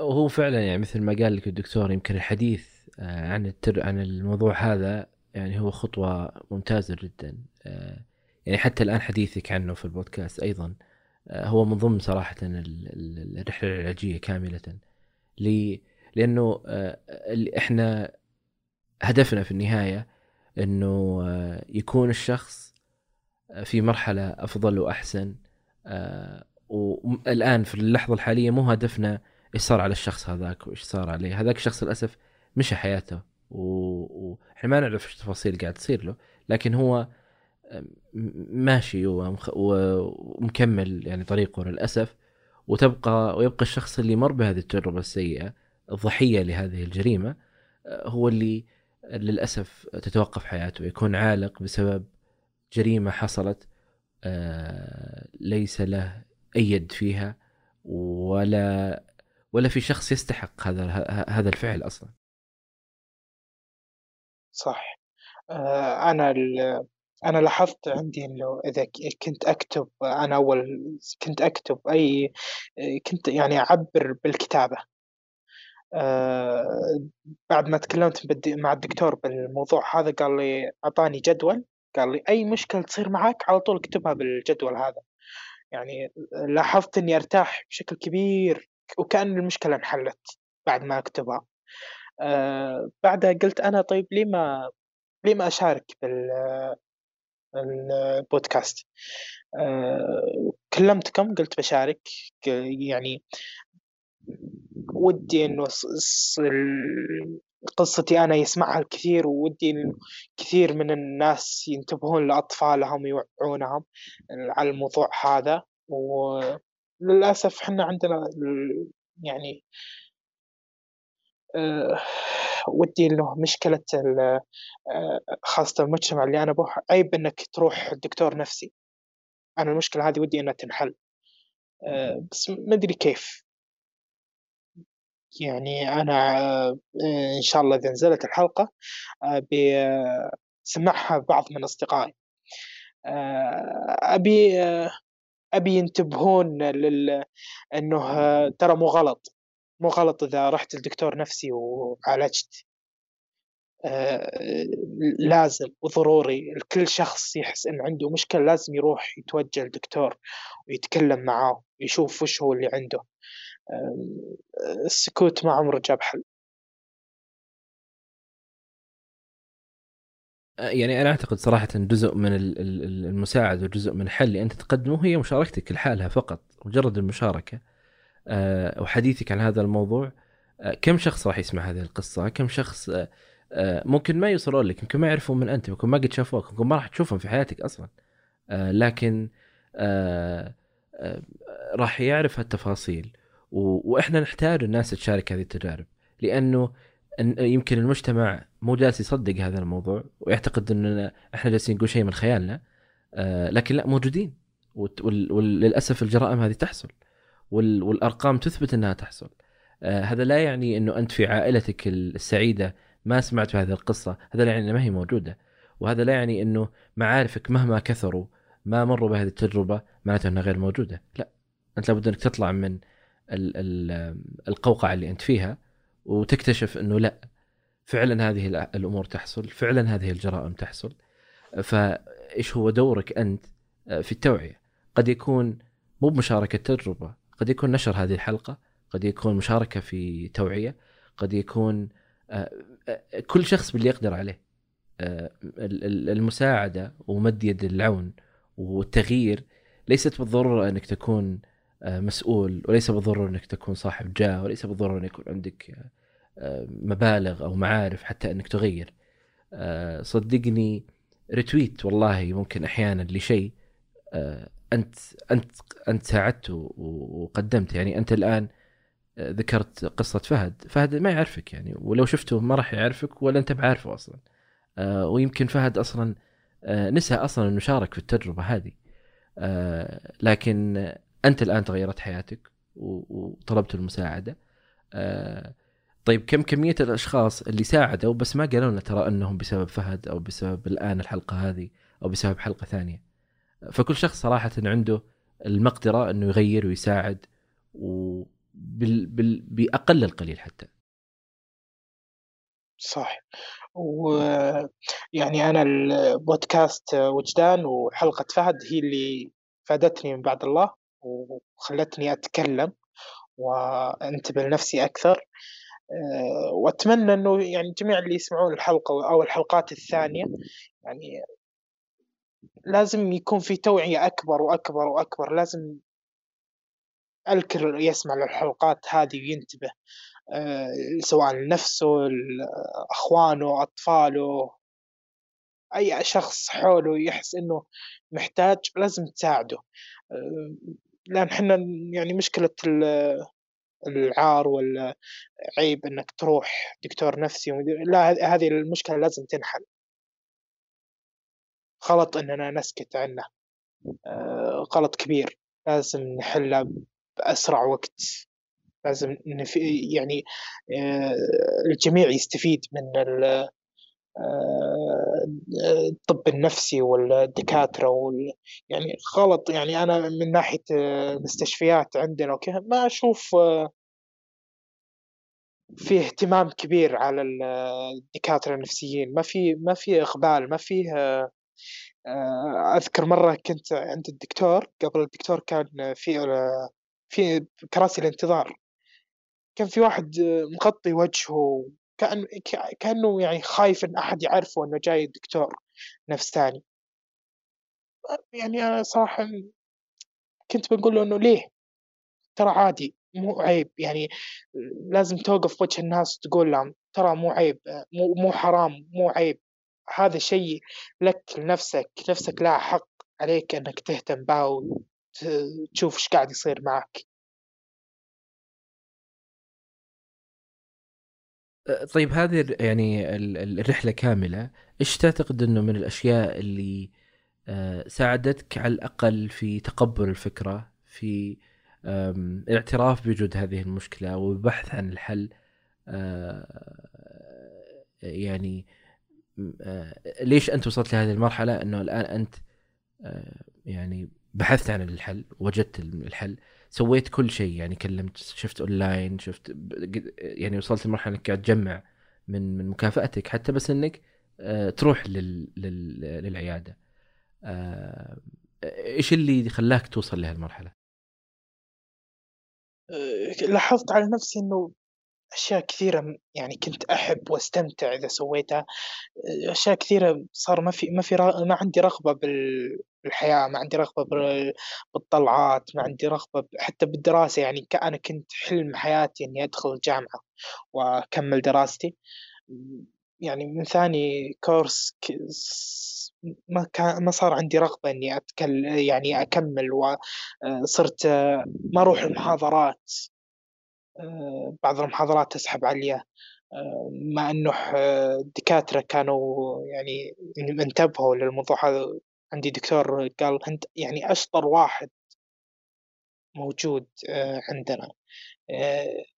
وهو فعلا يعني مثل ما قال لك الدكتور يمكن الحديث آه، عن التر عن الموضوع هذا يعني هو خطوة ممتازة جدا. آه، يعني حتى الآن حديثك عنه في البودكاست أيضا آه، هو من ضمن صراحة الرحلة العلاجية كاملة. لأنه آه، إحنا هدفنا في النهاية إنه يكون الشخص في مرحلة أفضل وأحسن. والان في اللحظة الحالية مو هدفنا إيش صار على الشخص هذاك وإيش صار عليه؟ هذاك الشخص للأسف مشى حياته وإحنا ما نعرف إيش التفاصيل قاعد تصير له لكن هو ماشي ومكمل يعني طريقه للأسف وتبقى ويبقى الشخص اللي مر بهذه التجربة السيئة الضحية لهذه الجريمة هو اللي للأسف تتوقف حياته يكون عالق بسبب جريمة حصلت آه، ليس له أي يد فيها ولا ولا في شخص يستحق هذا هذا الفعل أصلا؟ صح. آه، أنا أنا لاحظت عندي إنه إذا كنت أكتب أنا أول كنت أكتب أي كنت يعني أعبّر بالكتابة. آه، بعد ما تكلمت مع الدكتور بالموضوع هذا قال لي أعطاني جدول قال لي أي مشكلة تصير معاك على طول اكتبها بالجدول هذا. يعني لاحظت إني أرتاح بشكل كبير. وكأن المشكلة انحلت بعد ما أكتبها آه بعدها قلت أنا طيب ليه ما ليه ما أشارك بال البودكاست؟ آه كلمتكم قلت بشارك يعني ودي إنه قصتي أنا يسمعها الكثير وودي كثير من الناس ينتبهون لأطفالهم ويوعونهم على الموضوع هذا وللأسف إحنا عندنا يعني آه، ودي إنه مشكلة آه، خاصة المجتمع اللي أنا بروح عيب إنك تروح دكتور نفسي. أنا المشكلة هذه ودي إنها تنحل. آه، بس ما أدري كيف. يعني أنا آه، إن شاء الله إذا نزلت الحلقة آه، بسمعها بعض من أصدقائي. آه، أبي أبي ينتبهون لل إنه ترى مو غلط. مو غلط إذا رحت لدكتور نفسي وعالجت. لازم وضروري الكل شخص يحس إن عنده مشكلة لازم يروح يتوجه لدكتور ويتكلم معاه يشوف وش هو اللي عنده. السكوت ما عمره جاب حل. يعني أنا أعتقد صراحة جزء من المساعدة وجزء من الحل اللي أنت تقدمه هي مشاركتك لحالها فقط مجرد المشاركة. آه، وحديثك عن هذا الموضوع. آه، كم شخص راح يسمع هذه القصة؟ كم شخص آه، ممكن ما يوصلون لك يمكن ما يعرفون من أنت يمكن ما قد شافوك يمكن ما راح تشوفهم في حياتك أصلا. لكن راح يعرف هالتفاصيل. وإحنا نحتاج الناس تشارك هذه التجارب لأنه يمكن المجتمع مو جالس يصدق هذا الموضوع ويعتقد إن إحنا جالسين نقول شيء من خيالنا آه، لكن لا موجودين. وللأسف الجرائم هذه تحصل والأرقام تثبت إنها تحصل. آه، هذا لا يعني إنه أنت في عائلتك السعيدة ما سمعت هذه القصة هذا لا يعني إنها ما هي موجودة. وهذا لا يعني إنه معارفك مهما كثروا ما مروا بهذه التجربة معناته إنها غير موجودة. لا أنت لابد إنك تطلع من القوقعة اللي أنت فيها وتكتشف إنه لا فعلا هذه الأمور تحصل فعلا هذه الجرائم تحصل. فايش هو دورك أنت؟ آه، في التوعية. قد يكون مو بمشاركة تجربة قد يكون نشر هذه الحلقة قد يكون مشاركة في توعية قد يكون آه، آه، كل شخص باللي يقدر عليه. المساعدة ومد يد العون والتغيير ليست بالضرورة إنك تكون مسؤول وليس بالضرورة إنك تكون صاحب جاه وليس بالضرورة ان يكون عندك مبالغ أو معارف حتى إنك تغير. آه، صدقني ريتويت والله ممكن أحيانا لشيء أنت أنت أنت ساعدت وقدمت. يعني أنت الآن ذكرت قصة فهد. فهد ما يعرفك يعني ولو شفته ما راح يعرفك ولا أنت بعارفه أصلا. ويمكن فهد أصلا نسى أصلا إنه شارك في التجربة هذه. لكن أنت الآن تغيرت حياتك وطلبت المساعدة. آه طيب كم كمية الأشخاص اللي ساعدوا بس ما قالوا لنا ترى أنهم بسبب فهد أو بسبب الآن الحلقة هذه أو بسبب حلقة ثانية؟ فكل شخص صراحة عنده المقدرة إنه يغير ويساعد وبال بال بأقل القليل حتى. صح. ويعني أنا البودكاست وجدان وحلقة فهد هي اللي فادتني من بعد الله وخلتني أتكلم وأنتبه لنفسي أكثر. آه، وأتمنى أنه يعني جميع اللي يسمعون الحلقة أو الحلقات الثانية يعني لازم يكون في توعية أكبر وأكبر وأكبر لازم الكل يسمع للحلقات هذه وينتبه آه، سواء لنفسه لأخوانه أطفاله أي شخص حوله يحس إنه محتاج لازم تساعده. آه، لأن إحنا يعني مشكلة العار ولا عيب إنك تروح دكتور نفسي لا هذه المشكلة لازم تنحل. غلط إننا نسكت عنه. آه، غلط كبير. لازم نحله بأسرع وقت. لازم يعني آه، الجميع يستفيد من الطب النفسي والدكاترة وال... يعني غلط يعني أنا من ناحية المستشفيات عندنا وكذا ما أشوف في اهتمام كبير على الدكاترة النفسيين. ما في ما في إقبال ما فيه أذكر مرة كنت عند الدكتور قبل الدكتور كان في في كراسي الانتظار. كان في واحد مغطي وجهه كأن كأنه يعني خايف إن أحد يعرفه إنه جاي دكتور نفس ثاني. يعني أنا صراحة كنت بقول له إنه ليه؟ ترى عادي مو عيب. يعني لازم توقف وجه الناس تقول لهم ترى مو عيب مو مو حرام مو عيب. هذا شيء لك لنفسك نفسك لها حق عليك إنك تهتم بها وتشوف إيش قاعد يصير معك. طيب هذه يعني الرحلة كاملة إيش تعتقد إنه من الأشياء اللي آه، ساعدتك على الأقل في تقبل الفكرة في الاعتراف بوجود هذه المشكلة والبحث عن الحل؟ آه، يعني آه، ليش أنت وصلت لهذه المرحلة؟ إنه الآن أنت يعني بحثت عن الحل وجدت الحل. سويت كل شيء يعني كلمت شفت اونلاين شفت يعني وصلت لمرحلة إنك قاعد تجمع من من مكافأتك حتى بس إنك آه، تروح لل لل للعيادة آه، إيش اللي خلاك توصل لهالمرحلة؟ آه، لاحظت على نفسي إنه أشياء كثيرة يعني كنت أحب وأستمتع إذا سويتها. أشياء كثيرة صار ما في ما في ما عندي رغبة بالحياة ما عندي رغبة بالطلعات ما عندي رغبة حتى بالدراسة. يعني أنا كنت حلم حياتي إني أدخل الجامعة وأكمل دراستي. يعني من ثاني كورس ما كان ما صار عندي رغبة إني أتكلم يعني أكمل وصرت ما أروح المحاضرات. آه، بعض المحاضرات تسحب عليا آه، مع إنه الدكاترة كانوا يعني انتبهوا للموضوع هذا. عندي دكتور قال انت يعني اشطر واحد موجود آه، عندنا.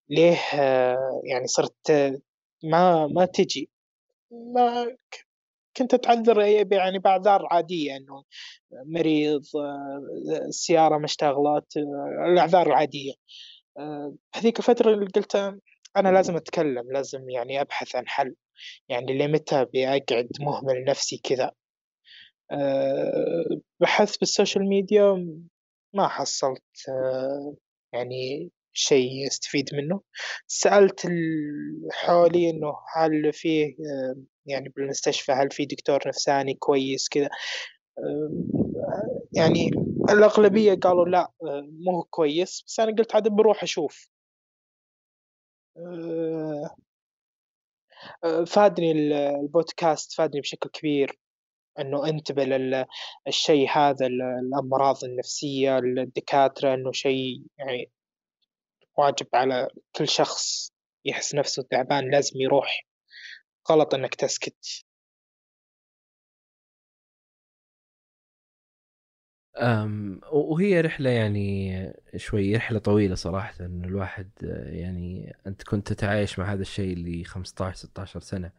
ليه؟ يعني صرت ما ما تجي. ما كنت أتعذر يعني بأعذار عادية إنه مريض السياره ما اشتغلت الأعذار العادية. هذيك الفترة اللي قلت أنا لازم أتكلم لازم يعني أبحث عن حل. يعني لمتى بأقعد مهمل نفسي كذا؟ أه بحثت بالسوشيال ميديا ما حصلت أه يعني شيء استفيد منه. سألت حولي إنه هل فيه يعني بالمستشفى هل في دكتور نفساني كويس كذا. يعني الأغلبية قالوا لا مو كويس بس أنا قلت عاد بروح أشوف. آه، آه، فادني البودكاست فادني بشكل كبير إنه أنتبه للشيء هذا الأمراض النفسية الدكاترة إنه شيء يعني واجب على كل شخص يحس نفسه تعبان لازم يروح غلط إنك تسكت. وهي رحلة يعني شوي رحلة طويلة صراحة إنه الواحد يعني أنت كنت تتعايش مع هذا الشيء اللي 15 16 سنة.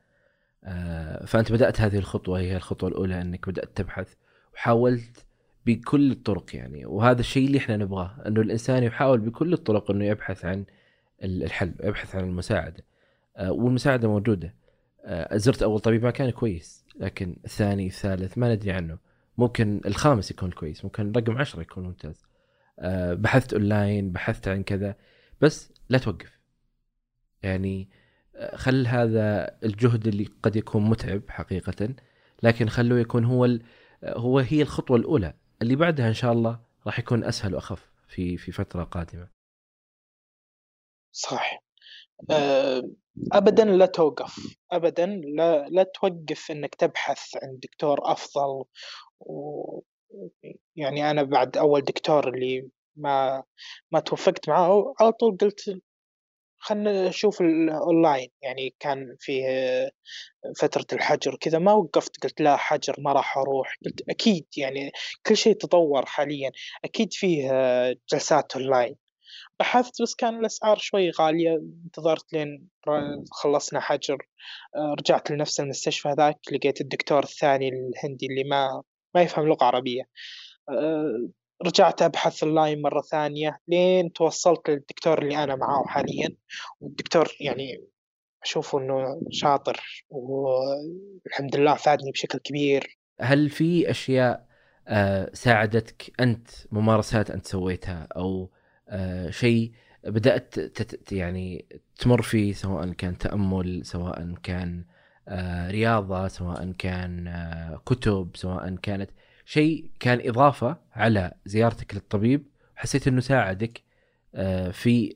أه فأنت بدأت هذه الخطوة هي الخطوة الأولى أنك بدأت تبحث وحاولت بكل الطرق يعني. وهذا الشيء اللي إحنا نبغاه إنه الإنسان يحاول بكل الطرق إنه يبحث عن الحل يبحث عن المساعدة. أه والمساعدة موجودة. أه زرت أول طبيب ما كان كويس لكن الثاني الثالث ما ندري عنه. ممكن الخامس يكون كويس ممكن رقم عشرة يكون ممتاز. أه بحثت أونلاين بحثت عن كذا بس لا توقف. يعني آه، خل هذا الجهد اللي قد يكون متعب حقيقة لكن خلوه يكون هو آه، هو هي الخطوة الأولى. اللي بعدها إن شاء الله راح يكون أسهل وأخف في في فترة قادمة. صح آه، ابدا لا توقف. ابدا لا لا توقف إنك تبحث عن دكتور أفضل و يعني أنا بعد أول دكتور اللي ما ما توفقت معاه على طول قلت خلنا نشوف الاونلاين يعني كان فيه فترة الحجر كذا ما وقفت قلت لا حجر ما راح أروح. قلت أكيد يعني كل شيء تطور حاليا. أكيد فيه جلسات اونلاين بحثت بس كان الأسعار شوي غالية. انتظرت لين خلصنا حجر. آه، رجعت لنفس المستشفى هذاك لقيت الدكتور الثاني الهندي اللي ما ما يفهم لغة عربية. آه، رجعت أبحث أونلاين مرة ثانية لين توصلت للدكتور اللي أنا معاه حاليا. والدكتور يعني أشوفه إنه شاطر والحمد لله فادني بشكل كبير. هل في أشياء آه، ساعدتك أنت ممارسات أنت سويتها؟ أو آه، شيء بدأت تت يعني تمر فيه سواء كان تأمل سواء كان رياضة سواء كان كتب سواء كانت شيء كان إضافة على زيارتك للطبيب. حسيت إنه ساعدك آه، في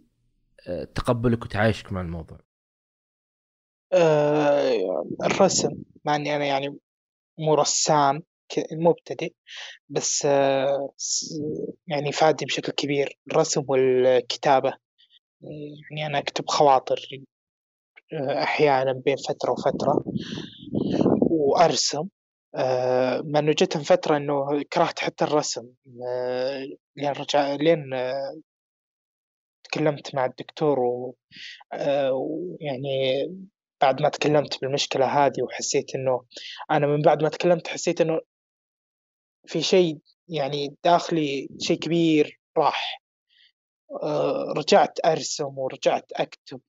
آه، تقبلك وتعايشك مع الموضوع. آه، الرسم مع إني أنا يعني مو رسام مبتدئ بس يعني فادني بشكل كبير. الرسم والكتابة يعني أنا أكتب خواطر أحيانا بين فترة وفترة وأرسم. آه، مع إنه جتهم فترة إنه كرهت حتى الرسم. آه، لين رجع لين آه، تكلمت مع الدكتور ويعني بعد ما تكلمت بالمشكلة هذه وحسيت إنه أنا من بعد ما تكلمت حسيت إنه في شيء يعني داخلي شيء كبير راح. رجعت أرسم ورجعت أكتب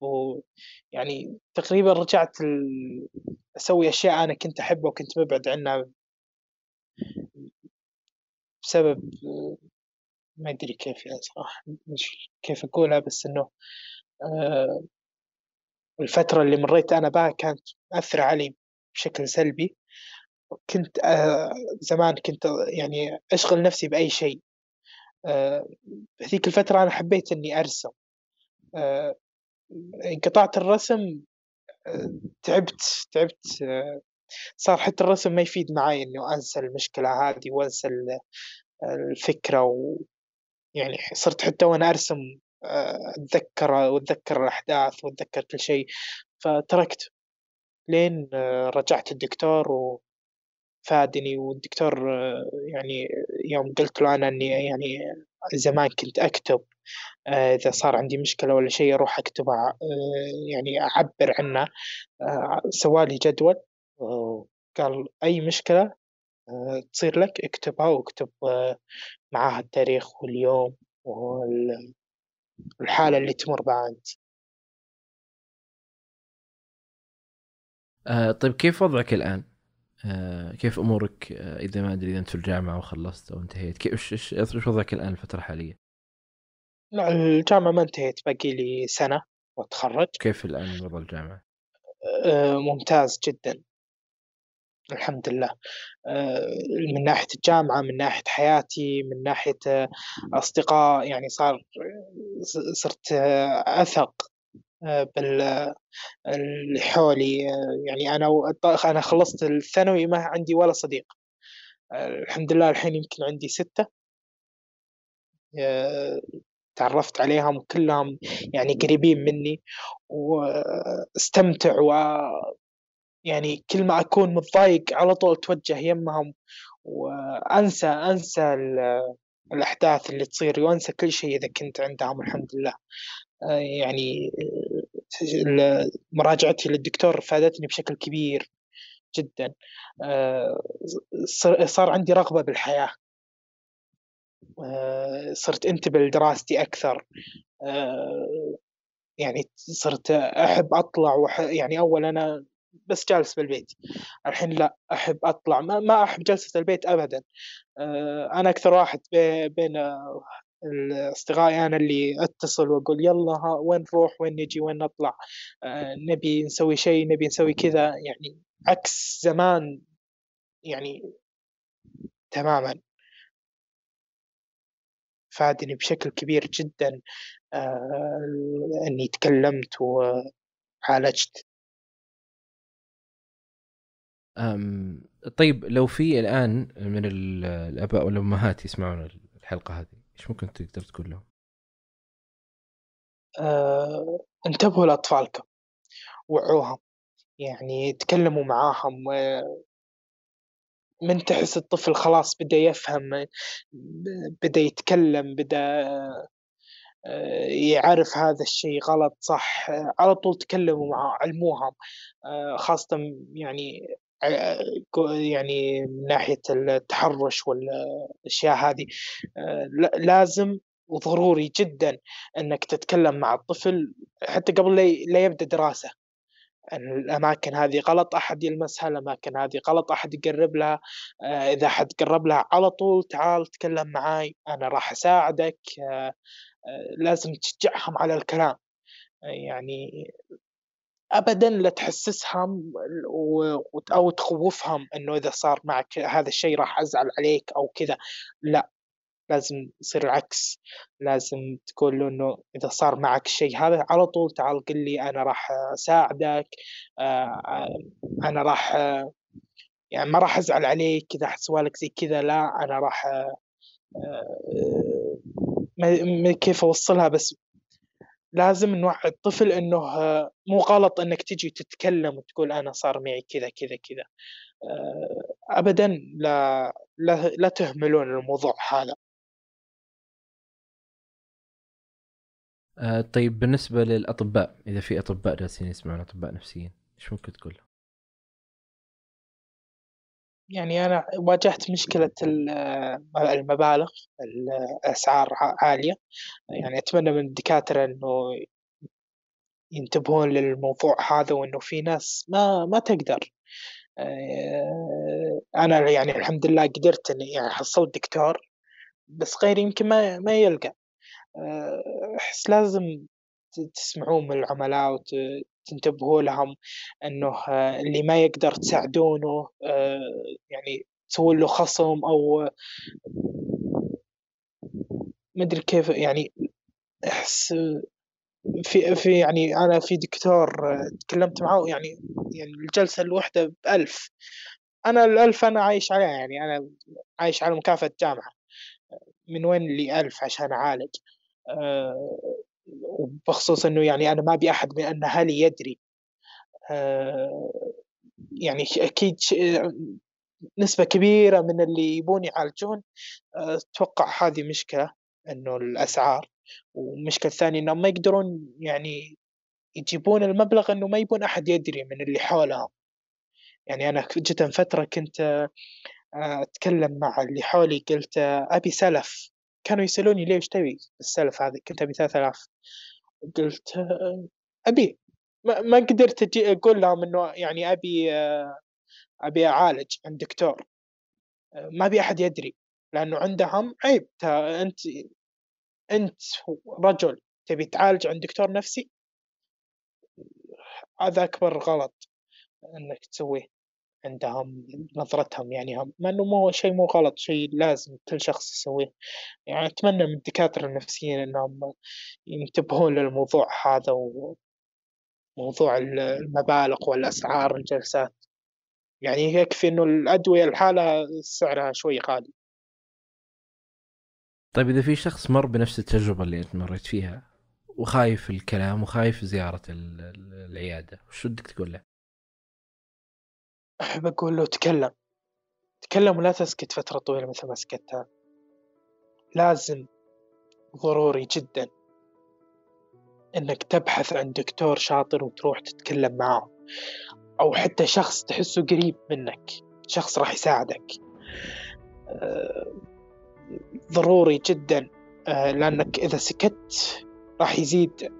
ويعني تقريبا رجعت أسوي أشياء أنا كنت أحبها وكنت مبعد عنها بسبب ما أدري كيف يعني صراحة مش كيف أقولها بس إنه آه، الفترة اللي مريت أنا بها كانت مأثرة علي بشكل سلبي. كنت آه، زمان كنت يعني أشغل نفسي بأي شيء. آه، هذيك الفترة أنا حبيت إني أرسم. انقطعت الرسم تعبت تعبت صار حتى الرسم ما يفيد معي إنه أنسى المشكلة هذه وأنسى الفكرة ويعني صرت حتى وأنا أرسم أتذكر وأتذكر الأحداث وأتذكر كل شيء. فتركت لين رجعت الدكتور وفادني والدكتور يعني يوم قلت له أنا إني يعني زمان كنت أكتب آه، إذا صار عندي مشكلة ولا شيء أروح أكتبها آه، يعني أعبر عنها آه، سوالي جدول قال أي مشكلة تصير لك اكتبها واكتب معاها التاريخ واليوم والحالة اللي تمر بها آه طيب كيف وضعك الآن؟ آه كيف أمورك آه إذا ما أدري إذا أنت في الجامعة وخلصت أو انتهيت كيف إيش وضعك الآن الفترة الحالية؟ لا الجامعة ما انتهيت باقي لي سنة وأتخرج. كيف الآن وضع الجامعة؟ آه، ممتاز جدا. الحمد لله. آه، من ناحية الجامعة من ناحية حياتي من ناحية آه، أصدقاء يعني صار صرت أثق بال اللي حولي. يعني أنا أنا خلصت الثانوي ما عندي ولا صديق. الحمد لله الحين يمكن عندي ستة. تعرفت عليهم كلهم يعني قريبين مني واستمتع و يعني كل ما أكون متضايق على طول أتوجه يمهم وأنسى أنسى الأحداث اللي تصير وأنسى كل شيء إذا كنت عندهم الحمد لله. يعني مراجعتي للدكتور فادتني بشكل كبير جدا. صار عندي رغبة بالحياة. آه، صرت انتبه لدراستي أكثر. آه، يعني صرت أحب أطلع وح... يعني أول أنا بس جالس بالبيت. الحين لا أحب أطلع. ما, ما أحب جلسة البيت أبدا. آه، أنا أكثر واحد بين أصدقائي أنا اللي أتصل وأقول يلا ها وين نروح؟ وين نجي؟ وين نطلع؟ نبي نسوي شيء نبي نسوي كذا. يعني عكس زمان يعني تماما. فادني بشكل كبير جدا آه، إني تكلمت وعالجت أم طيب لو في الآن من الآباء والأمهات يسمعون الحلقة هذه إيش ممكن تقدر تقول لهم؟ أه انتبهوا لأطفالكم وعوهم يعني تكلموا معاهم من تحس الطفل خلاص بدأ يفهم بدأ يتكلم بدأ يعرف هذا الشيء غلط صح على طول تكلموا معاه علموهم خاصة يعني يعني من ناحية التحرش والأشياء هذه لازم وضروري جدا إنك تتكلم مع الطفل حتى قبل لا يبدأ دراسة. الأماكن هذه غلط أحد يلمسها الأماكن هذه غلط أحد يقرب لها آه، إذا احد قرب لها على طول تعال تكلم معاي أنا راح أساعدك. آه، آه، لازم تشجعهم على الكلام. يعني ابدا لا تحسسهم أو تخوفهم إنه إذا صار معك هذا الشيء راح أزعل عليك أو كذا. لا. لازم يصير العكس. لازم تقول له إنه إذا صار معك شيء هذا على طول تعال قل لي أنا راح أساعدك آه، أنا راح يعني ما راح أزعل عليك إذا سوالك زي كذا لا أنا راح آه، ما كيف أوصلها بس لازم نوعي الطفل إنه مو غلط إنك تجي تتكلم وتقول أنا صار معي كذا كذا كذا. آه، ابدا لا لا, لا تهملون الموضوع هذا. آه طيب بالنسبة للأطباء إذا في أطباء جالسين يسمعون أطباء نفسيين إيش ممكن تقول يعني أنا واجهت مشكلة المبالغ الأسعار عالية. يعني أتمنى من الدكاترة إنه ينتبهون للموضوع هذا وإنه في ناس ما ما تقدر. آه، أنا يعني الحمد لله قدرت إني يعني حصلت دكتور بس غيري يمكن ما ما يلقى. أحس لازم تسمعون من العملاء وتنتبهوا لهم إنه اللي ما يقدر تساعدونه يعني تسوون له خصم أو ما أدري كيف يعني أحس في في يعني أنا في دكتور تكلمت معاه يعني يعني الجلسة الواحدة بألف. أنا الألف أنا عايش عليها يعني أنا عايش على مكافأة جامعة من وين لي ألف عشان أعالج؟ وبخصوص إنه يعني أنا ما أبي أحد من أن أهلي يدري. آه، يعني أكيد نسبة كبيرة من اللي يبون يعالجون آه، أتوقع هذه مشكلة إنه الأسعار. والمشكلة الثانية إنهم ما يقدرون يعني يجيبون المبلغ إنه ما يبون أحد يدري من اللي حولهم. يعني أنا جدا فترة كنت آه، أتكلم مع اللي حولي قلت أبي سلف. كانوا يسألوني ليش تبي السلف هذه؟ كنت أبي ثلاثة آلاف. قلت أبي. ما, ما قدرت أجي أقول لهم إنه يعني أبي أبي أعالج عند دكتور. ما أبي أحد يدري لأنه عندهم عيب. أنت أنت رجل تبي تعالج عند دكتور نفسي؟ هذا أكبر غلط إنك تسويه. عندهم نظرتهم يعني هم مع إنه مو شيء مو غلط شيء لازم كل شخص يسويه. يعني أتمنى من الدكاترة النفسيين إنهم ينتبهون للموضوع هذا وموضوع المبالغ والأسعار الجلسات. يعني يكفي إنه الأدوية الحالة سعرها شوي غالي. طيب إذا في شخص مر بنفس التجربة اللي أنت مريت فيها وخايف الكلام وخايف زيارة العيادة وش ودك تقول له؟ أحب أقول له تكلم. تكلم ولا تسكت فترة طويلة مثل ما سكتها. لازم ضروري جدا إنك تبحث عن دكتور شاطر وتروح تتكلم معه أو حتى شخص تحسه قريب منك شخص راح يساعدك. آه، ضروري جدا آه، لأنك إذا سكت راح يزيد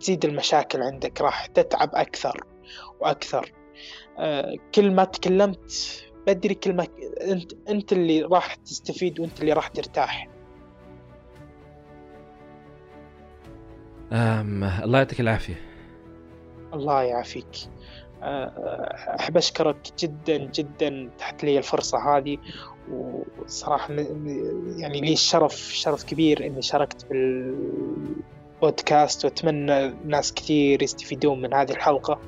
تزيد المشاكل عندك راح تتعب أكثر وأكثر. آه، كل ما تكلمت بدري كل ما انت أنت اللي راح تستفيد وأنت اللي راح ترتاح. أم الله يعطيك العافية. الله يعافيك. آه، أحب أشكرك جدا جدا تحت لي الفرصة هذه. وصراحة يعني لي الشرف شرف كبير إني شاركت بالبودكاست. وأتمنى ناس كثير يستفيدون من هذه الحلقة.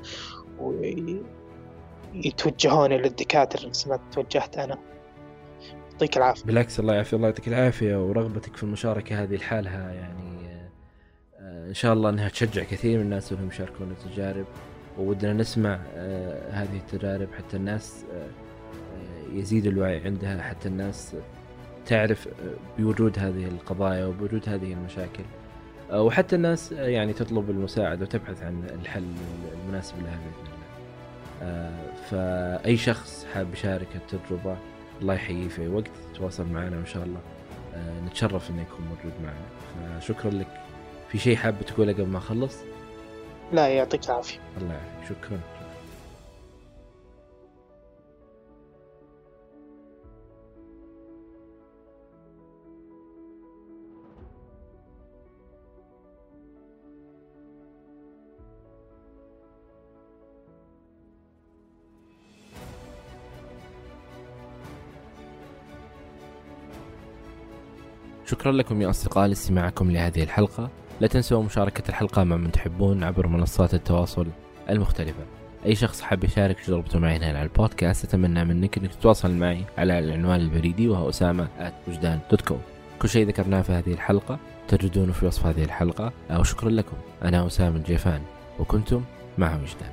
يتوجهون للدكاترة نفس ما توجهت أنا. يعطيك العافية. بالعكس الله يعافي الله يعطيك العافية ورغبتك في المشاركة هذه لحالها يعني آه، إن شاء الله أنها تشجع كثير من الناس أنهم يشاركون التجارب وودنا نسمع آه، هذه التجارب حتى الناس آه، يزيد الوعي عندها حتى الناس تعرف بوجود هذه القضايا وبوجود هذه المشاكل. وحتى الناس يعني تطلب المساعدة وتبحث عن الحل المناسب لها بإذن الله. آه، فأي شخص حاب يشارك التجربه الله يحييه في أي وقت تواصل معنا وإن شاء الله نتشرف إنه يكون موجود معنا. فشكرا لك. في شيء حاب تقوله قبل ما أخلص؟ لا يعطيك العافية. الله يعافيك. شكرا. شكرا لكم يا أصدقاء لاستماعكم لهذه الحلقة. لا تنسوا مشاركة الحلقة مع من تحبون عبر منصات التواصل المختلفة. أي شخص حاب يشارك تجربته معي هنا على البودكاست أتمنى منك أنك تتواصل معي على العنوان البريدي وهو أسامة وجدان dot com كل شيء ذكرناه في هذه الحلقة تجدونه في وصف هذه الحلقة. وشكرا لكم. أنا أسامة الجيفان وكنتم مع وجدان.